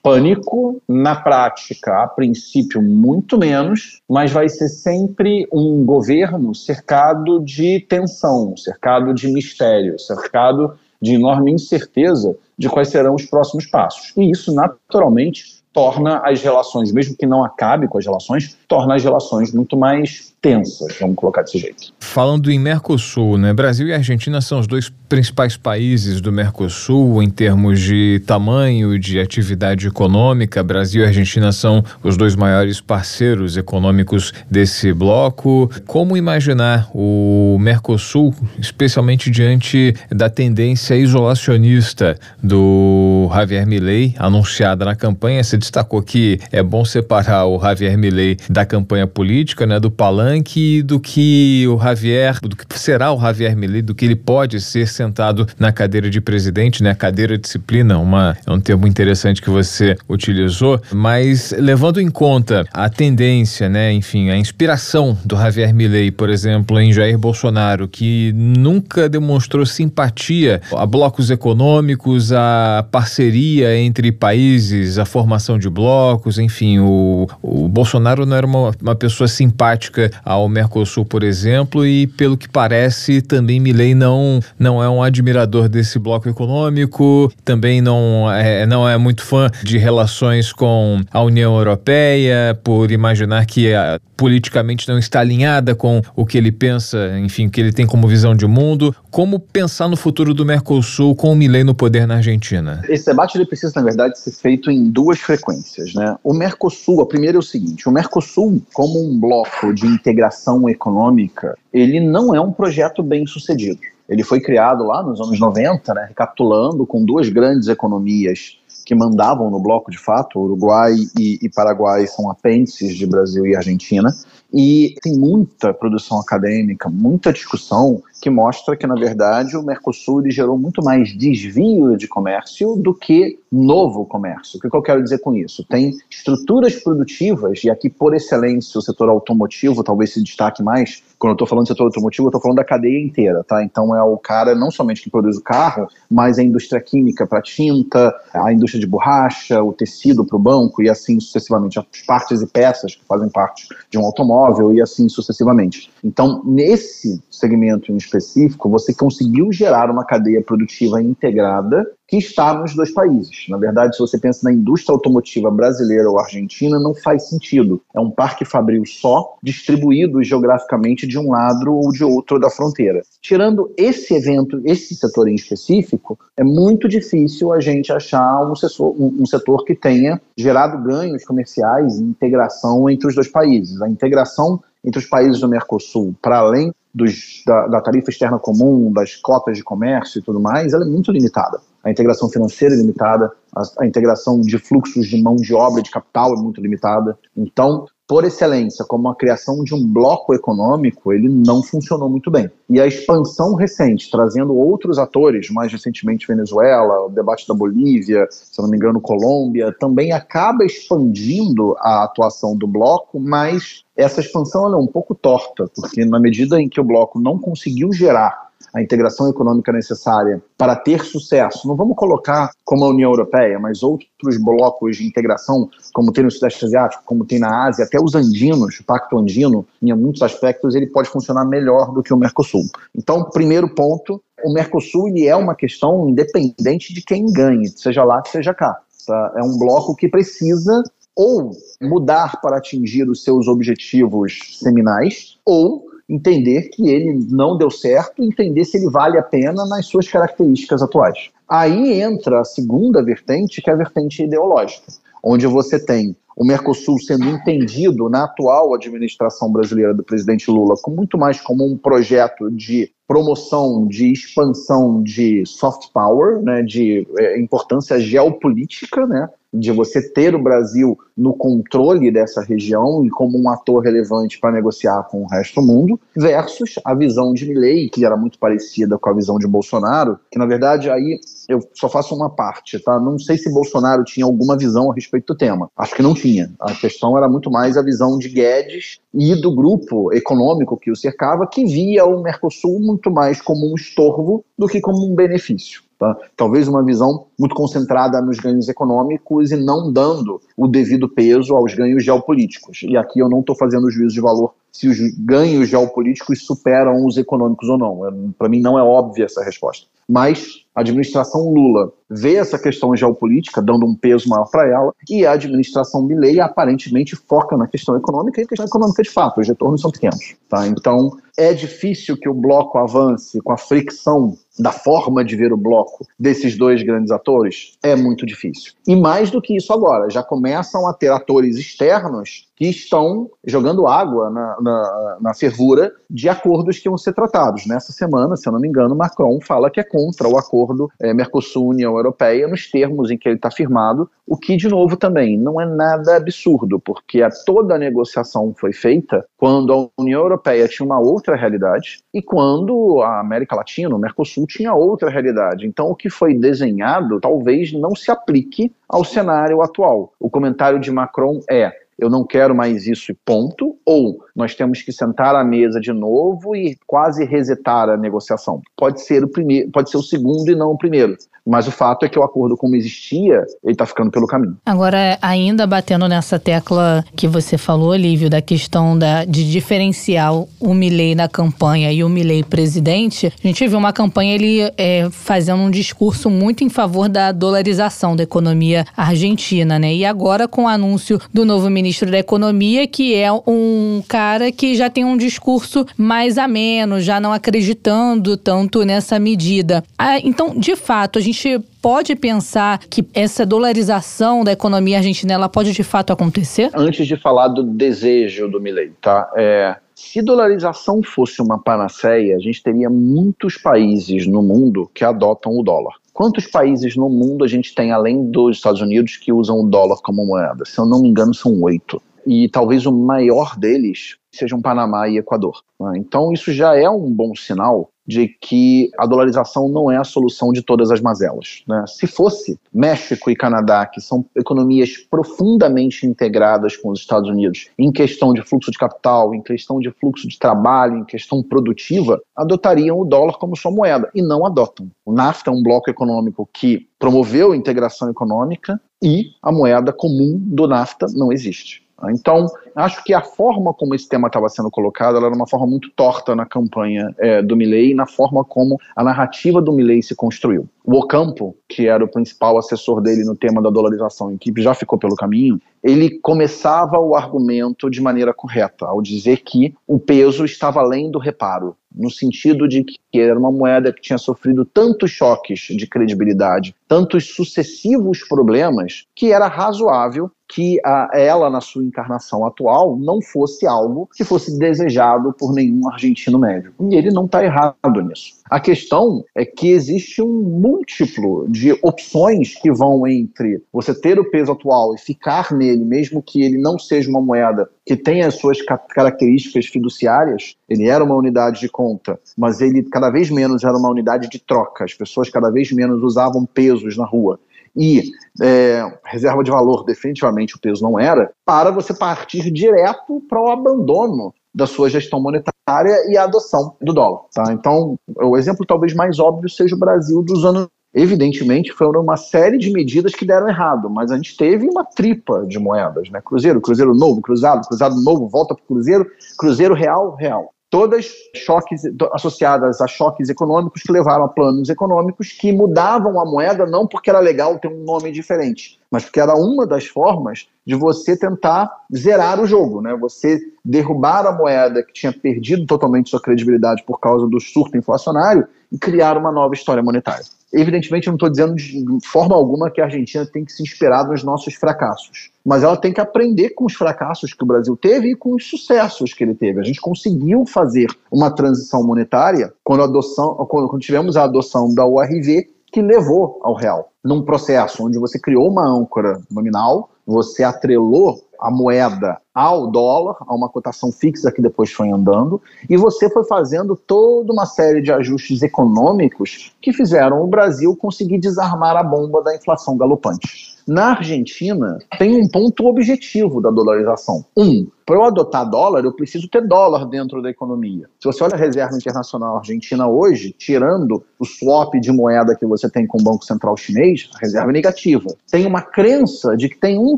pânico, na prática, a princípio, muito menos, mas vai ser sempre um governo cercado de tensão, cercado de mistério, cercado de enorme incerteza de quais serão os próximos passos. E isso, naturalmente, torna as relações, mesmo que não acabe com as relações, torna as relações muito mais tensas, vamos colocar desse jeito. Falando em Mercosul, né? Brasil e Argentina são os dois principais países do Mercosul em termos de tamanho de atividade econômica. Brasil e Argentina são os dois maiores parceiros econômicos desse bloco. Como imaginar o Mercosul, especialmente diante da tendência isolacionista do Javier Milei, anunciada na campanha? Você destacou que é bom separar o Javier Milei da campanha política, né? Do palanque do que o Javier, do que será o Javier Milei, do que ele pode ser sentado na cadeira de presidente, né? Cadeira disciplina, uma, é um termo interessante que você utilizou, mas levando em conta a tendência, né? Enfim, a inspiração do Javier Milei, por exemplo, em Jair Bolsonaro, que nunca demonstrou simpatia a blocos econômicos, a parceria entre países, a formação de blocos, enfim, o, o Bolsonaro não era uma, uma pessoa simpática ao Mercosul, por exemplo, e pelo que parece, também Milley não, não é um admirador desse bloco econômico, também não é, não é muito fã de relações com a União Europeia, por imaginar que a, politicamente não está alinhada com o que ele pensa, enfim, que ele tem como visão de mundo. Como pensar no futuro do Mercosul com o Milley no poder na Argentina? Esse debate ele precisa, na verdade, ser feito em duas frequências. Né? O Mercosul, a primeira é o seguinte: o Mercosul, como um bloco de integração integração econômica, ele não é um projeto bem sucedido. Ele foi criado lá nos anos 90, né, recapitulando, com duas grandes economias que mandavam no bloco de fato, Uruguai e, e Paraguai são apêndices de Brasil e Argentina, e tem muita produção acadêmica, muita discussão que mostra que, na verdade, o Mercosul gerou muito mais desvio de comércio do que novo comércio. O que eu quero dizer com isso? Tem estruturas produtivas, e aqui, por excelência, o setor automotivo talvez se destaque mais. Quando eu estou falando do setor automotivo, eu estou falando da cadeia inteira, tá? Então, é o cara não somente que produz o carro, mas a indústria química para tinta, a indústria de borracha, o tecido para o banco, e assim sucessivamente, as partes e peças que fazem parte de um automóvel, e assim sucessivamente. Então, nesse segmento em específico, você conseguiu gerar uma cadeia produtiva integrada que está nos dois países. Na verdade, se você pensa na indústria automotiva brasileira ou argentina, não faz sentido. É um parque fabril só, distribuído geograficamente de um lado ou de outro da fronteira. Tirando esse evento, esse setor em específico, é muito difícil a gente achar um setor, um setor que tenha gerado ganhos comerciais e integração entre os dois países. A integração entre os países do Mercosul, para além dos, da, da, tarifa externa comum, das cotas de comércio e tudo mais, ela é muito limitada. A integração financeira é limitada, a, a integração de fluxos de mão de obra, de capital é muito limitada. Então, por excelência, como a criação de um bloco econômico, ele não funcionou muito bem. E a expansão recente, trazendo outros atores, mais recentemente Venezuela, o debate da Bolívia, se não me engano, Colômbia, também acaba expandindo a atuação do bloco, mas essa expansão é um pouco torta, porque na medida em que o bloco não conseguiu gerar a integração econômica necessária para ter sucesso. Não vamos colocar como a União Europeia, mas outros blocos de integração, como tem no Sudeste Asiático, como tem na Ásia, até os andinos, o Pacto Andino, em muitos aspectos, ele pode funcionar melhor do que o Mercosul. Então, primeiro ponto, o Mercosul ele é uma questão independente de quem ganhe, seja lá, seja cá. Tá? É um bloco que precisa ou mudar para atingir os seus objetivos seminais, ou entender que ele não deu certo, entender se ele vale a pena nas suas características atuais. Aí entra a segunda vertente, que é a vertente ideológica, onde você tem o Mercosul sendo entendido na atual administração brasileira do presidente Lula com muito mais como um projeto de promoção, de expansão de soft power, né, de é, importância geopolítica, né, de você ter o Brasil no controle dessa região e como um ator relevante para negociar com o resto do mundo, versus a visão de Milley, que era muito parecida com a visão de Bolsonaro, que na verdade aí eu só faço uma parte, tá? Não sei se Bolsonaro tinha alguma visão a respeito do tema. Acho que não tinha. A questão era muito mais a visão de Guedes e do grupo econômico que o cercava, que via o Mercosul muito mais como um estorvo do que como um benefício. Tá? Talvez uma visão muito concentrada nos ganhos econômicos e não dando o devido peso aos ganhos geopolíticos. E aqui eu não estou fazendo juízo de valor se os ganhos geopolíticos superam os econômicos ou não. Para mim não é óbvia essa resposta. Mas a administração Lula vê essa questão geopolítica, dando um peso maior para ela, e a administração Milley aparentemente foca na questão econômica, e a questão econômica de fato, os retornos são pequenos. Tá? Então, é difícil que o bloco avance com a fricção da forma de ver o bloco desses dois grandes atores? É muito difícil. E mais do que isso agora, já começam a ter atores externos que estão jogando água na, na, na, fervura de acordos que vão ser tratados. Nessa semana, se eu não me engano, Macron fala que é contra o acordo é, Mercosul-União Europeia nos termos em que ele está firmado, o que, de novo, também não é nada absurdo, porque a, toda a negociação foi feita quando a União Europeia tinha uma outra realidade e quando a América Latina, o Mercosul, tinha outra realidade. Então, o que foi desenhado talvez não se aplique ao cenário atual. O comentário de Macron é eu não quero mais isso e ponto, ou nós temos que sentar à mesa de novo e quase resetar a negociação. Pode ser o primeiro, pode ser o segundo e não o primeiro. Mas o fato é que o acordo como existia, ele está ficando pelo caminho. Agora, ainda batendo nessa tecla que você falou, Lívio, da questão da, de diferenciar o Milley na campanha e o Milley presidente, a gente viu uma campanha ele é, fazendo um discurso muito em favor da dolarização da economia argentina, né? E agora com o anúncio do novo ministro da Economia, que é um cara que já tem um discurso mais ameno, já não acreditando tanto nessa medida. Ah, então, de fato, a gente gente pode pensar que essa dolarização da economia argentina ela pode de fato acontecer? Antes de falar do desejo do Milley, tá? É, se dolarização fosse uma panaceia, a gente teria muitos países no mundo que adotam o dólar. Quantos países no mundo a gente tem, além dos Estados Unidos, que usam o dólar como moeda? Se eu não me engano, são oito. E talvez o maior deles sejam Panamá e Equador. Né? Então, isso já é um bom sinal de que a dolarização não é a solução de todas as mazelas. Né? Se fosse México e Canadá, que são economias profundamente integradas com os Estados Unidos em questão de fluxo de capital, em questão de fluxo de trabalho, em questão produtiva, adotariam o dólar como sua moeda e não adotam. O NAFTA é um bloco econômico que promoveu integração econômica e a moeda comum do NAFTA não existe. Então, acho que a forma como esse tema estava sendo colocado era uma forma muito torta na campanha é, do Milley e na forma como a narrativa do Milley se construiu. O Ocampo, que era o principal assessor dele no tema da dolarização, e que já ficou pelo caminho, ele começava o argumento de maneira correta, ao dizer que o peso estava além do reparo, no sentido de que era uma moeda que tinha sofrido tantos choques de credibilidade, tantos sucessivos problemas, que era razoável que a, ela, na sua encarnação atual, não fosse algo que fosse desejado por nenhum argentino médio. E ele não está errado nisso. A questão é que existe um múltiplo de opções que vão entre você ter o peso atual e ficar nele, mesmo que ele não seja uma moeda que tenha as suas características fiduciárias, ele era uma unidade de conta, mas ele cada vez menos era uma unidade de troca, as pessoas cada vez menos usavam pesos na rua. E é, reserva de valor, definitivamente o peso não era, para você partir direto para o abandono da sua gestão monetária e a adoção do dólar. Tá? Então, o exemplo talvez mais óbvio seja o Brasil dos anos. Evidentemente, foram uma série de medidas que deram errado, mas a gente teve uma tripa de moedas, né? Cruzeiro, Cruzeiro novo, cruzado, cruzado novo, volta para Cruzeiro, Cruzeiro real, real todas choques associadas a choques econômicos que levaram a planos econômicos que mudavam a moeda não porque era legal ter um nome diferente, mas porque era uma das formas de você tentar zerar o jogo, né? Você derrubar a moeda que tinha perdido totalmente sua credibilidade por causa do surto inflacionário e criar uma nova história monetária. Evidentemente, eu não estou dizendo de forma alguma que a Argentina tem que se inspirar nos nossos fracassos, mas ela tem que aprender com os fracassos que o Brasil teve e com os sucessos que ele teve. A gente conseguiu fazer uma transição monetária quando, adoção, quando, tivemos a adoção da URV, que levou ao real, num processo onde você criou uma âncora nominal, você atrelou a moeda ao dólar, a uma cotação fixa que depois foi andando, e você foi fazendo toda uma série de ajustes econômicos que fizeram o Brasil conseguir desarmar a bomba da inflação galopante. Na Argentina, tem um ponto objetivo da dolarização. Um, para eu adotar dólar, eu preciso ter dólar dentro da economia. Se você olha a reserva internacional argentina hoje, tirando o swap de moeda que você tem com o Banco Central chinês, a reserva é negativa. Tem uma crença de que tem um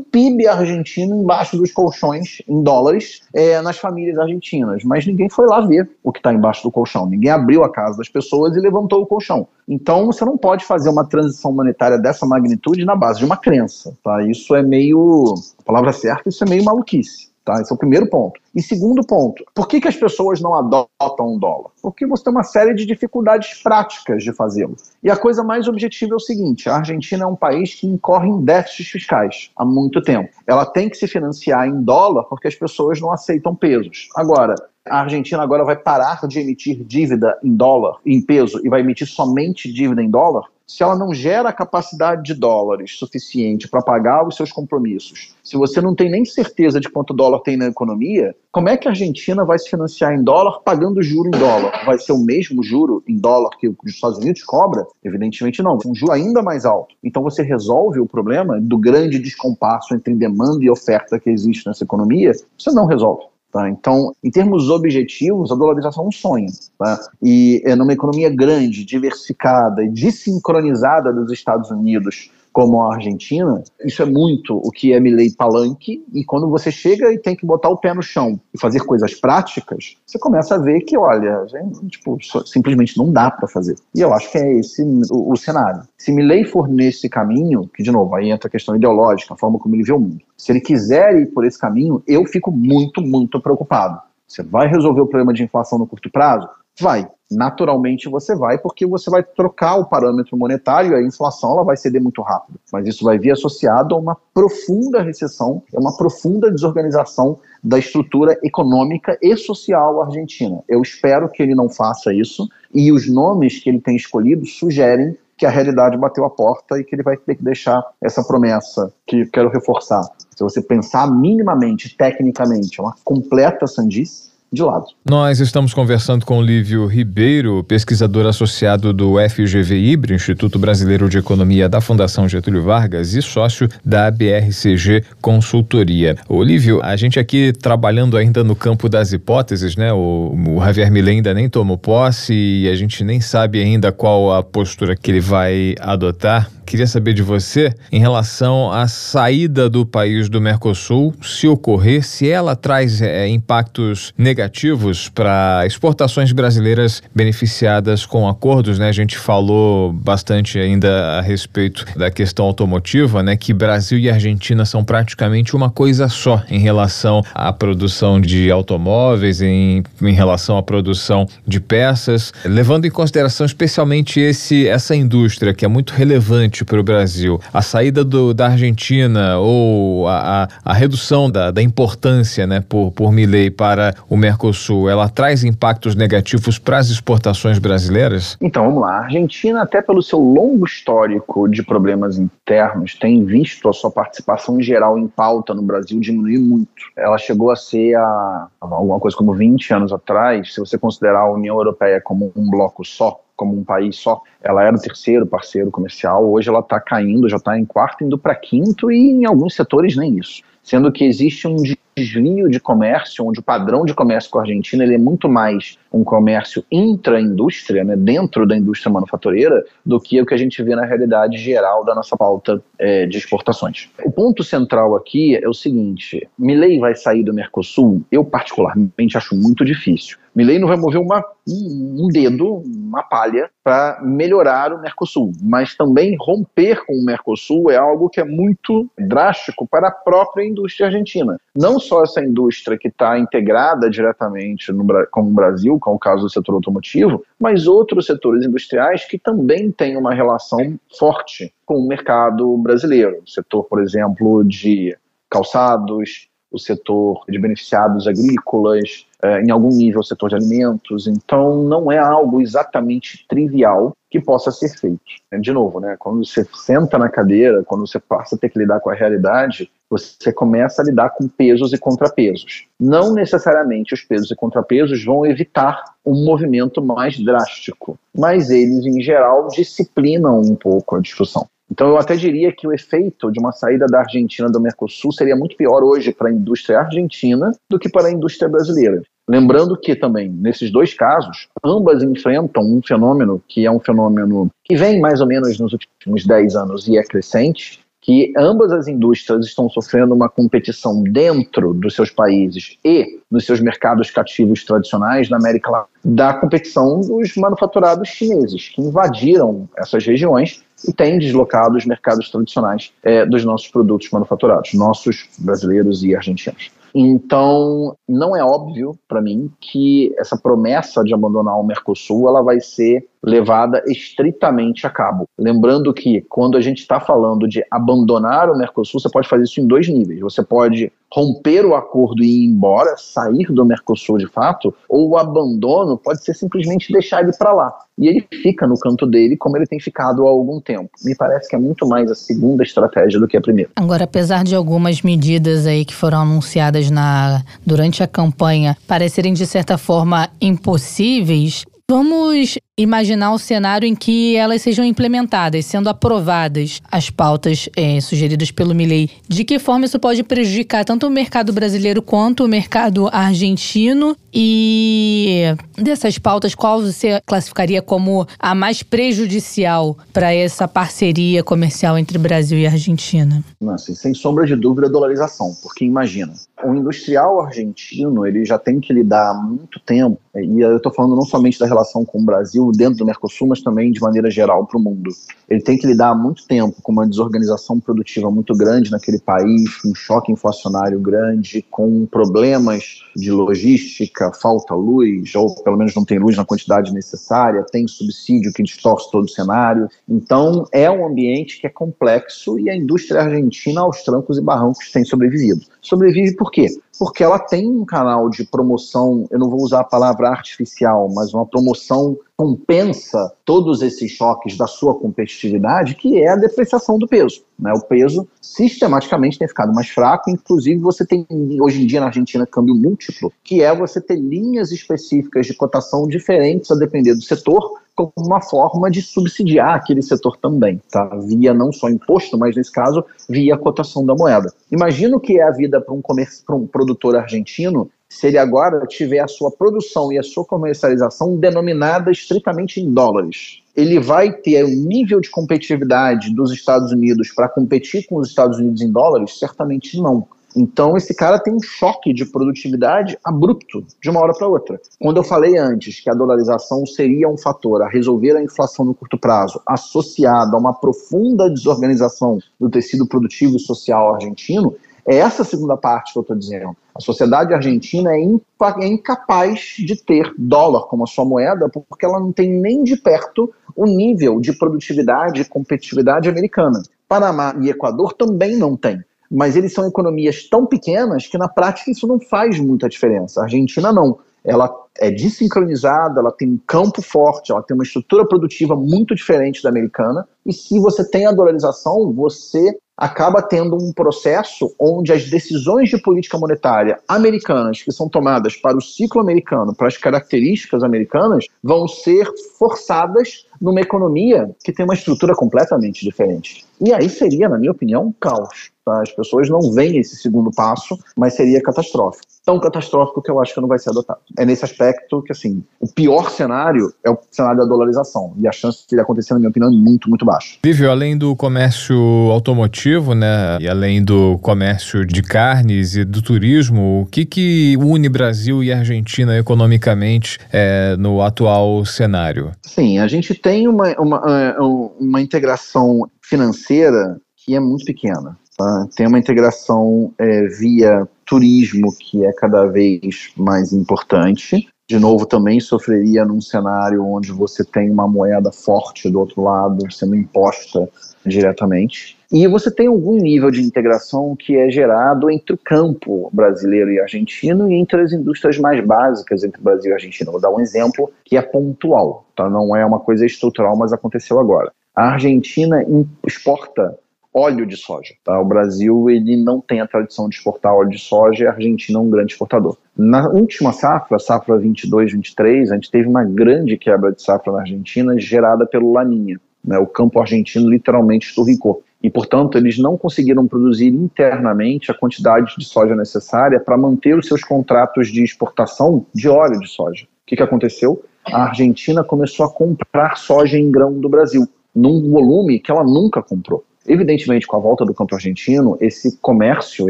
PIB argentino embaixo dos colchões, em dólares, é, nas famílias argentinas. Mas ninguém foi lá ver o que está embaixo do colchão. Ninguém abriu a casa das pessoas e levantou o colchão. Então, você não pode fazer uma transição monetária dessa magnitude na base de uma crença. Tá? Isso é meio. A palavra certa, isso é meio maluquice. Tá? Esse é o primeiro ponto. E segundo ponto, por que, que as pessoas não adotam um dólar? Porque você tem uma série de dificuldades práticas de fazê-lo. E a coisa mais objetiva é o seguinte: a Argentina é um país que incorre em déficits fiscais há muito tempo. Ela tem que se financiar em dólar porque as pessoas não aceitam pesos. Agora, a Argentina agora vai parar de emitir dívida em dólar, em peso, e vai emitir somente dívida em dólar? Se ela não gera capacidade de dólares suficiente para pagar os seus compromissos, se você não tem nem certeza de quanto dólar tem na economia, como é que a Argentina vai se financiar em dólar pagando juro em dólar? Vai ser o mesmo juro em dólar que os Estados Unidos cobra? Evidentemente não, um juro ainda mais alto. Então você resolve o problema do grande descompasso entre demanda e oferta que existe nessa economia? Você não resolve. Tá? Então, em termos objetivos, a dolarização é um sonho. Tá? E é numa economia grande, diversificada e desincronizada dos Estados Unidos como a Argentina, isso é muito o que é Milley palanque, e quando você chega e tem que botar o pé no chão e fazer coisas práticas, você começa a ver que, olha, tipo, simplesmente não dá para fazer. E eu acho que é esse o, o cenário. Se Milley for nesse caminho, que de novo, aí entra a questão ideológica, a forma como ele vê o mundo. Se ele quiser ir por esse caminho, eu fico muito, muito preocupado. Você vai resolver o problema de inflação no curto prazo? Vai naturalmente você vai, porque você vai trocar o parâmetro monetário, a inflação ela vai ceder muito rápido. Mas isso vai vir associado a uma profunda recessão, a uma profunda desorganização da estrutura econômica e social argentina. Eu espero que ele não faça isso, e os nomes que ele tem escolhido sugerem que a realidade bateu a porta e que ele vai ter que deixar essa promessa que quero reforçar. Se você pensar minimamente, tecnicamente, é uma completa sandice, de lado. Nós estamos conversando com Lívio Ribeiro, pesquisador associado do FGV IBRE, Instituto Brasileiro de Economia da Fundação Getúlio Vargas e sócio da BRCG Consultoria. Olívio, a gente aqui trabalhando ainda no campo das hipóteses, né? O, o Javier Milei ainda nem tomou posse e a gente nem sabe ainda qual a postura que ele vai adotar. Queria saber de você em relação à saída do país do Mercosul, se ocorrer, se ela traz é, impactos negativos para exportações brasileiras beneficiadas com acordos, né? A gente falou bastante ainda a respeito da questão automotiva, né? Que Brasil e Argentina são praticamente uma coisa só em relação à produção de automóveis, em, em relação à produção de peças, levando em consideração especialmente esse essa indústria que é muito relevante para o Brasil, a saída do, da Argentina ou a, a, a redução da, da, importância né, por, por Milley para o Mercosul, ela traz impactos negativos para as exportações brasileiras? Então, vamos lá. A Argentina, até pelo seu longo histórico de problemas internos, tem visto a sua participação geral em pauta no Brasil diminuir muito. Ela chegou a ser a, alguma coisa como 20 anos atrás, se você considerar a União Europeia como um bloco só, como um país só. Ela era o terceiro parceiro comercial, hoje ela está caindo, já está em quarto, indo para quinto e em alguns setores nem isso. Sendo que existe um desvio de comércio, onde o padrão de comércio com a Argentina ele é muito mais um comércio intra-indústria, né, dentro da indústria manufatureira, do que o que a gente vê na realidade geral da nossa pauta é, de exportações. O ponto central aqui é o seguinte: Milley vai sair do Mercosul? Eu, particularmente, acho muito difícil. Milley não vai mover uma, um dedo, uma palha, para melhorar o Mercosul, mas também romper com o Mercosul é algo que é muito drástico para a própria indústria argentina. Não só essa indústria que está integrada diretamente no, com o Brasil, com o caso do setor automotivo, mas outros setores industriais que também têm uma relação forte com o mercado brasileiro. O setor, por exemplo, de calçados, o setor de beneficiados agrícolas, é, em algum nível o setor de alimentos. Então, não é algo exatamente trivial que possa ser feito. De novo, né, quando você senta na cadeira, quando você passa a ter que lidar com a realidade, você começa a lidar com pesos e contrapesos. Não necessariamente os pesos e contrapesos vão evitar um movimento mais drástico, mas eles, em geral, disciplinam um pouco a discussão. Então, eu até diria que o efeito de uma saída da Argentina do Mercosul seria muito pior hoje para a indústria argentina do que para a indústria brasileira. Lembrando que também, nesses dois casos, ambas enfrentam um fenômeno que é um fenômeno que vem mais ou menos nos últimos 10 anos e é crescente, que ambas as indústrias estão sofrendo uma competição dentro dos seus países e nos seus mercados cativos tradicionais na América Latina, da competição dos manufaturados chineses, que invadiram essas regiões e têm deslocado os mercados tradicionais é, dos nossos produtos manufaturados, nossos brasileiros e argentinos. Então, não é óbvio para mim que essa promessa de abandonar o Mercosul ela vai ser levada estritamente a cabo. Lembrando que quando a gente está falando de abandonar o Mercosul, você pode fazer isso em dois níveis. Você pode romper o acordo e ir embora, sair do Mercosul de fato, ou o abandono pode ser simplesmente deixar ele para lá. E ele fica no canto dele como ele tem ficado há algum tempo. Me parece que é muito mais a segunda estratégia do que a primeira. Agora, apesar de algumas medidas aí que foram anunciadas na durante a campanha parecerem de certa forma impossíveis, Vamos imaginar o cenário em que elas sejam implementadas, sendo aprovadas as pautas é, sugeridas pelo Milley. De que forma isso pode prejudicar tanto o mercado brasileiro quanto o mercado argentino? E dessas pautas, qual você classificaria como a mais prejudicial para essa parceria comercial entre Brasil e Argentina? Nossa, sem sombra de dúvida, a dolarização. Porque imagina, o industrial argentino ele já tem que lidar há muito tempo, e eu estou falando não somente da relação com o Brasil dentro do Mercosul, mas também de maneira geral para o mundo. Ele tem que lidar há muito tempo com uma desorganização produtiva muito grande naquele país, com um choque inflacionário grande, com problemas de logística, falta luz, ou pelo menos não tem luz na quantidade necessária, tem subsídio que distorce todo o cenário. Então, é um ambiente que é complexo e a indústria argentina, aos trancos e barrancos, tem sobrevivido. Sobrevive por quê? Porque ela tem um canal de promoção, eu não vou usar a palavra artificial, mas uma promoção compensa todos esses choques da sua competitividade, que é a depreciação do peso. Né? O peso sistematicamente tem ficado mais fraco, inclusive você tem hoje em dia na Argentina câmbio múltiplo, que é você ter linhas específicas de cotação diferentes a depender do setor, como uma forma de subsidiar aquele setor também, tá? Via não só imposto, mas nesse caso via cotação da moeda. Imagina o que é a vida para um, um produtor argentino se ele agora tiver a sua produção e a sua comercialização denominada estritamente em dólares. Ele vai ter um nível de competitividade dos Estados Unidos para competir com os Estados Unidos em dólares? Certamente não. Então, esse cara tem um choque de produtividade abrupto, de uma hora para outra. Quando eu falei antes que a dolarização seria um fator a resolver a inflação no curto prazo, associado a uma profunda desorganização do tecido produtivo e social argentino, é essa segunda parte que eu estou dizendo. A sociedade argentina é, é incapaz de ter dólar como a sua moeda porque ela não tem nem de perto o nível de produtividade e competitividade americana. Panamá e Equador também não têm mas eles são economias tão pequenas que na prática isso não faz muita diferença. A Argentina não. Ela é desincronizada, ela tem um campo forte, ela tem uma estrutura produtiva muito diferente da americana. E se você tem a dolarização, você acaba tendo um processo onde as decisões de política monetária americanas, que são tomadas para o ciclo americano, para as características americanas, vão ser forçadas numa economia que tem uma estrutura completamente diferente. E aí seria, na minha opinião, um caos. Tá? As pessoas não veem esse segundo passo, mas seria catastrófico. Tão catastrófico que eu acho que não vai ser adotado. É nesse aspecto que, assim, o pior cenário é o cenário da dolarização. E a chance de ele acontecer, na minha opinião, é muito, muito baixa. Vívio, além do comércio automotivo, né, e além do comércio de carnes e do turismo, o que que une Brasil e Argentina economicamente é, no atual cenário? Sim, a gente tem uma, uma, é, uma integração financeira que é muito pequena. Tá? Tem uma integração é, via turismo que é cada vez mais importante. De novo, também sofreria num cenário onde você tem uma moeda forte do outro lado sendo imposta diretamente. E você tem algum nível de integração que é gerado entre o campo brasileiro e argentino e entre as indústrias mais básicas entre Brasil e Argentina. Vou dar um exemplo que é pontual, tá? não é uma coisa estrutural, mas aconteceu agora. A Argentina exporta óleo de soja. Tá? O Brasil ele não tem a tradição de exportar óleo de soja e a Argentina é um grande exportador. Na última safra, safra 22-23, a gente teve uma grande quebra de safra na Argentina gerada pelo Laninha. Né? O campo argentino literalmente esturricou. E, portanto, eles não conseguiram produzir internamente a quantidade de soja necessária para manter os seus contratos de exportação de óleo de soja. O que, que aconteceu? A Argentina começou a comprar soja em grão do Brasil, num volume que ela nunca comprou. Evidentemente, com a volta do campo argentino, esse comércio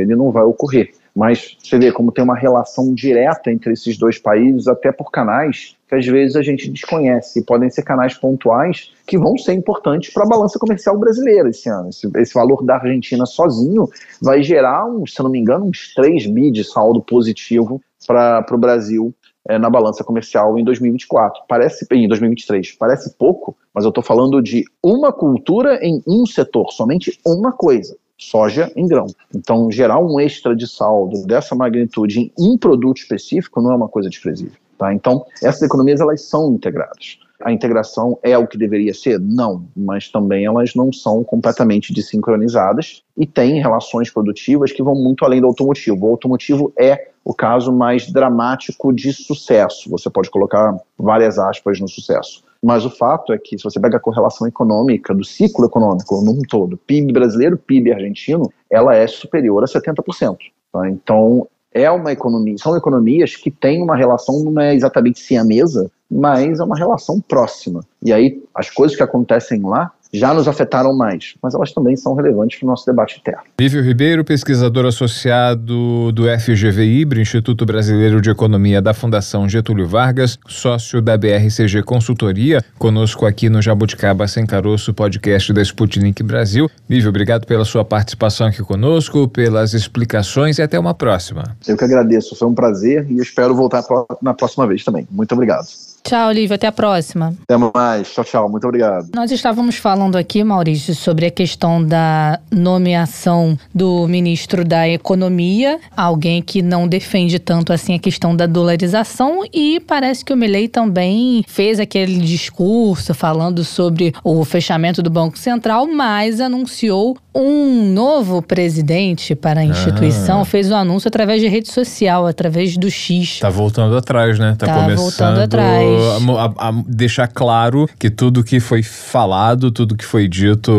ele não vai ocorrer. Mas você vê como tem uma relação direta entre esses dois países, até por canais que às vezes a gente desconhece. E podem ser canais pontuais que vão ser importantes para a balança comercial brasileira esse ano. Esse, esse, valor da Argentina sozinho vai gerar, um, se não me engano, uns 3 bi de saldo positivo para o Brasil é, na balança comercial em 2024. Parece em 2023. Parece pouco, mas eu estou falando de uma cultura em um setor, somente uma coisa. Soja em grão. Então, gerar um extra de saldo dessa magnitude em um produto específico não é uma coisa desprezível. Tá? Então, essas economias elas são integradas. A integração é o que deveria ser? Não, mas também elas não são completamente desincronizadas e têm relações produtivas que vão muito além do automotivo. O automotivo é o caso mais dramático de sucesso. Você pode colocar várias aspas no sucesso. Mas o fato é que, se você pega a correlação econômica do ciclo econômico num todo, PIB brasileiro, PIB argentino, ela é superior a 70%. Tá? Então, é uma economia, são economias que têm uma relação, não é exatamente siamesa, mas é uma relação próxima. E aí, as coisas que acontecem lá já nos afetaram mais, mas elas também são relevantes para o nosso debate interno. Lívio Ribeiro, pesquisador associado do FGV Instituto Brasileiro de Economia da Fundação Getúlio Vargas, sócio da BRCG Consultoria, conosco aqui no Jabuticaba Sem Caroço, podcast da Sputnik Brasil. Lívio, obrigado pela sua participação aqui conosco, pelas explicações e até uma próxima. Eu que agradeço, foi um prazer e espero voltar na próxima vez também. Muito obrigado. Tchau, Lívia. Até a próxima. Até mais. Tchau, tchau. Muito obrigado. Nós estávamos falando aqui, Maurício, sobre a questão da nomeação do ministro da Economia, alguém que não defende tanto assim a questão da dolarização e parece que o Milley também fez aquele discurso falando sobre o fechamento do Banco Central, mas anunciou um novo presidente para a instituição, ah. fez o um anúncio através de rede social, através do X. Tá voltando atrás, né? Tá, tá começando voltando atrás a, a, deixar claro que tudo que foi falado, tudo que foi dito,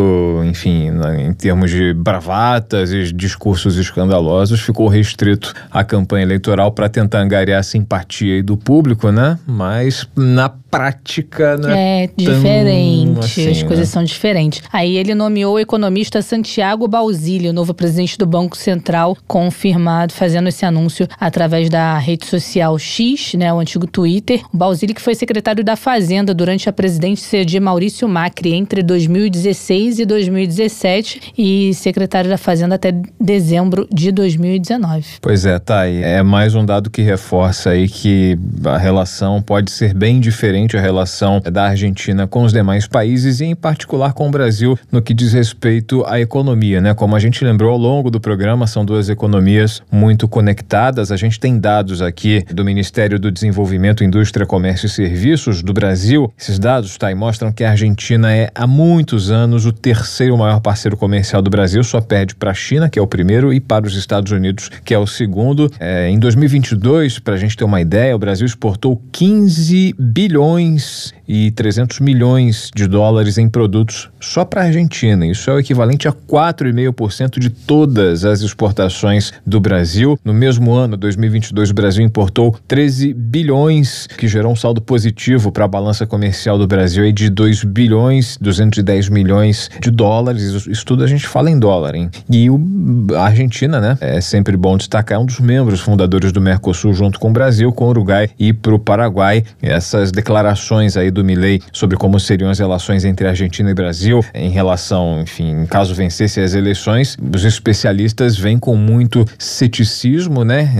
enfim, em termos de bravatas e discursos escandalosos, ficou restrito à campanha eleitoral para tentar angariar a simpatia do público, né? Mas na prática, né? É diferente, assim, as coisas né? são diferentes. Aí ele nomeou o economista Santiago Bausílio, novo presidente do Banco Central, confirmado, fazendo esse anúncio através da rede social X, né, o antigo Twitter. O Bausílio que foi secretário da Fazenda durante a presidência de Maurício Macri entre 2016 e 2017 e secretário da Fazenda até dezembro de 2019. Pois é, tá aí. É mais um dado que reforça aí que a relação pode ser bem diferente a relação da Argentina com os demais países e em particular com o Brasil no que diz respeito à economia, né? Como a gente lembrou ao longo do programa, são duas economias muito conectadas. A gente tem dados aqui do Ministério do Desenvolvimento, Indústria, Comércio e Serviços do Brasil. Esses dados, tá, mostram que a Argentina é há muitos anos o terceiro maior parceiro comercial do Brasil, só perde para a China, que é o primeiro, e para os Estados Unidos, que é o segundo. É, em 2022, para a gente ter uma ideia, o Brasil exportou 15 bilhões e 300 milhões de dólares em produtos só para a Argentina. Isso é o equivalente a 4,5% de todas as exportações do Brasil. No mesmo ano, 2022, o Brasil importou 13 bilhões, que gerou um saldo positivo para a balança comercial do Brasil de 2 bilhões 210 milhões de dólares. Isso, tudo a gente fala em dólar, hein? E o, a Argentina, né? É sempre bom destacar, é um dos membros fundadores do Mercosul junto com o Brasil, com o Uruguai e para o Paraguai. Essas declarações declarações aí do Milei sobre como seriam as relações entre Argentina e Brasil em relação, enfim, caso vencesse as eleições, os especialistas vêm com muito ceticismo, né?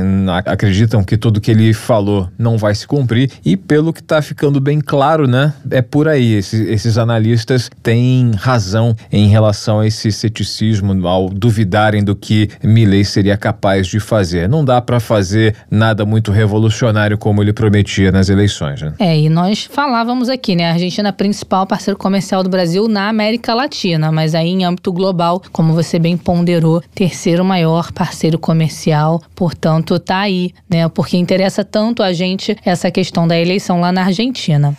Acreditam que tudo que ele falou não vai se cumprir e pelo que está ficando bem claro, né? É por aí. Esses, esses analistas têm razão em relação a esse ceticismo ao duvidarem do que Milley seria capaz de fazer. Não dá para fazer nada muito revolucionário como ele prometia nas eleições. Né? É, e nós falávamos aqui, né? A Argentina é principal parceiro comercial do Brasil na América Latina, mas aí em âmbito global, como você bem ponderou, terceiro maior parceiro comercial, portanto, tá aí, né? Porque interessa tanto a gente essa questão da eleição lá na Argentina.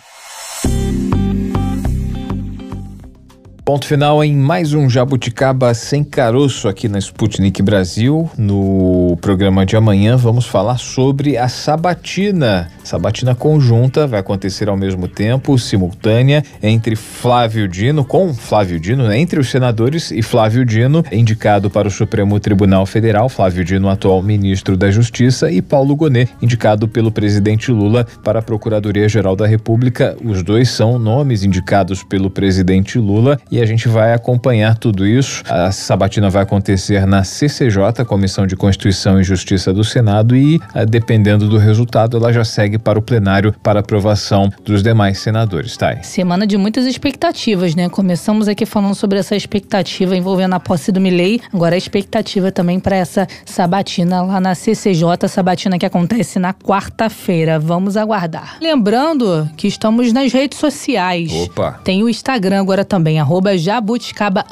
Ponto final em mais um Jabuticaba sem caroço aqui na Sputnik Brasil. No programa de amanhã vamos falar sobre a sabatina. Sabatina conjunta vai acontecer ao mesmo tempo, simultânea, entre Flávio Dino, com Flávio Dino, né? entre os senadores e Flávio Dino, indicado para o Supremo Tribunal Federal, Flávio Dino, atual ministro da Justiça, e Paulo Gonet, indicado pelo presidente Lula para a Procuradoria-Geral da República. Os dois são nomes indicados pelo presidente Lula e a gente vai acompanhar tudo isso. A sabatina vai acontecer na CCJ, Comissão de Constituição e Justiça do Senado, e ah, dependendo do resultado, ela já segue para o plenário para aprovação dos demais senadores, tá? Semana de muitas expectativas, né? Começamos aqui falando sobre essa expectativa envolvendo a posse do Milei, agora a expectativa também para essa sabatina lá na CCJ, sabatina que acontece na quarta-feira. Vamos aguardar. Lembrando que estamos nas redes sociais. Opa! Tem o Instagram agora também, arroba jabuticaba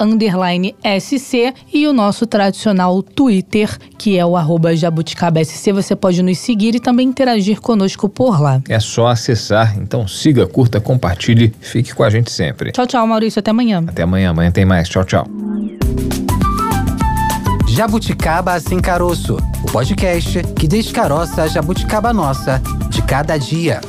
SC e o nosso tradicional Twitter, que é o arroba jabuticaba SC. Você pode nos seguir e também interagir conosco por lá. É só acessar, então siga, curta, compartilhe, fique com a gente sempre. Tchau, tchau, Maurício. Até amanhã. Até amanhã. Amanhã tem mais. Tchau, tchau. Jabuticaba Sem Caroço, o podcast que descaroça a jabuticaba nossa de cada dia.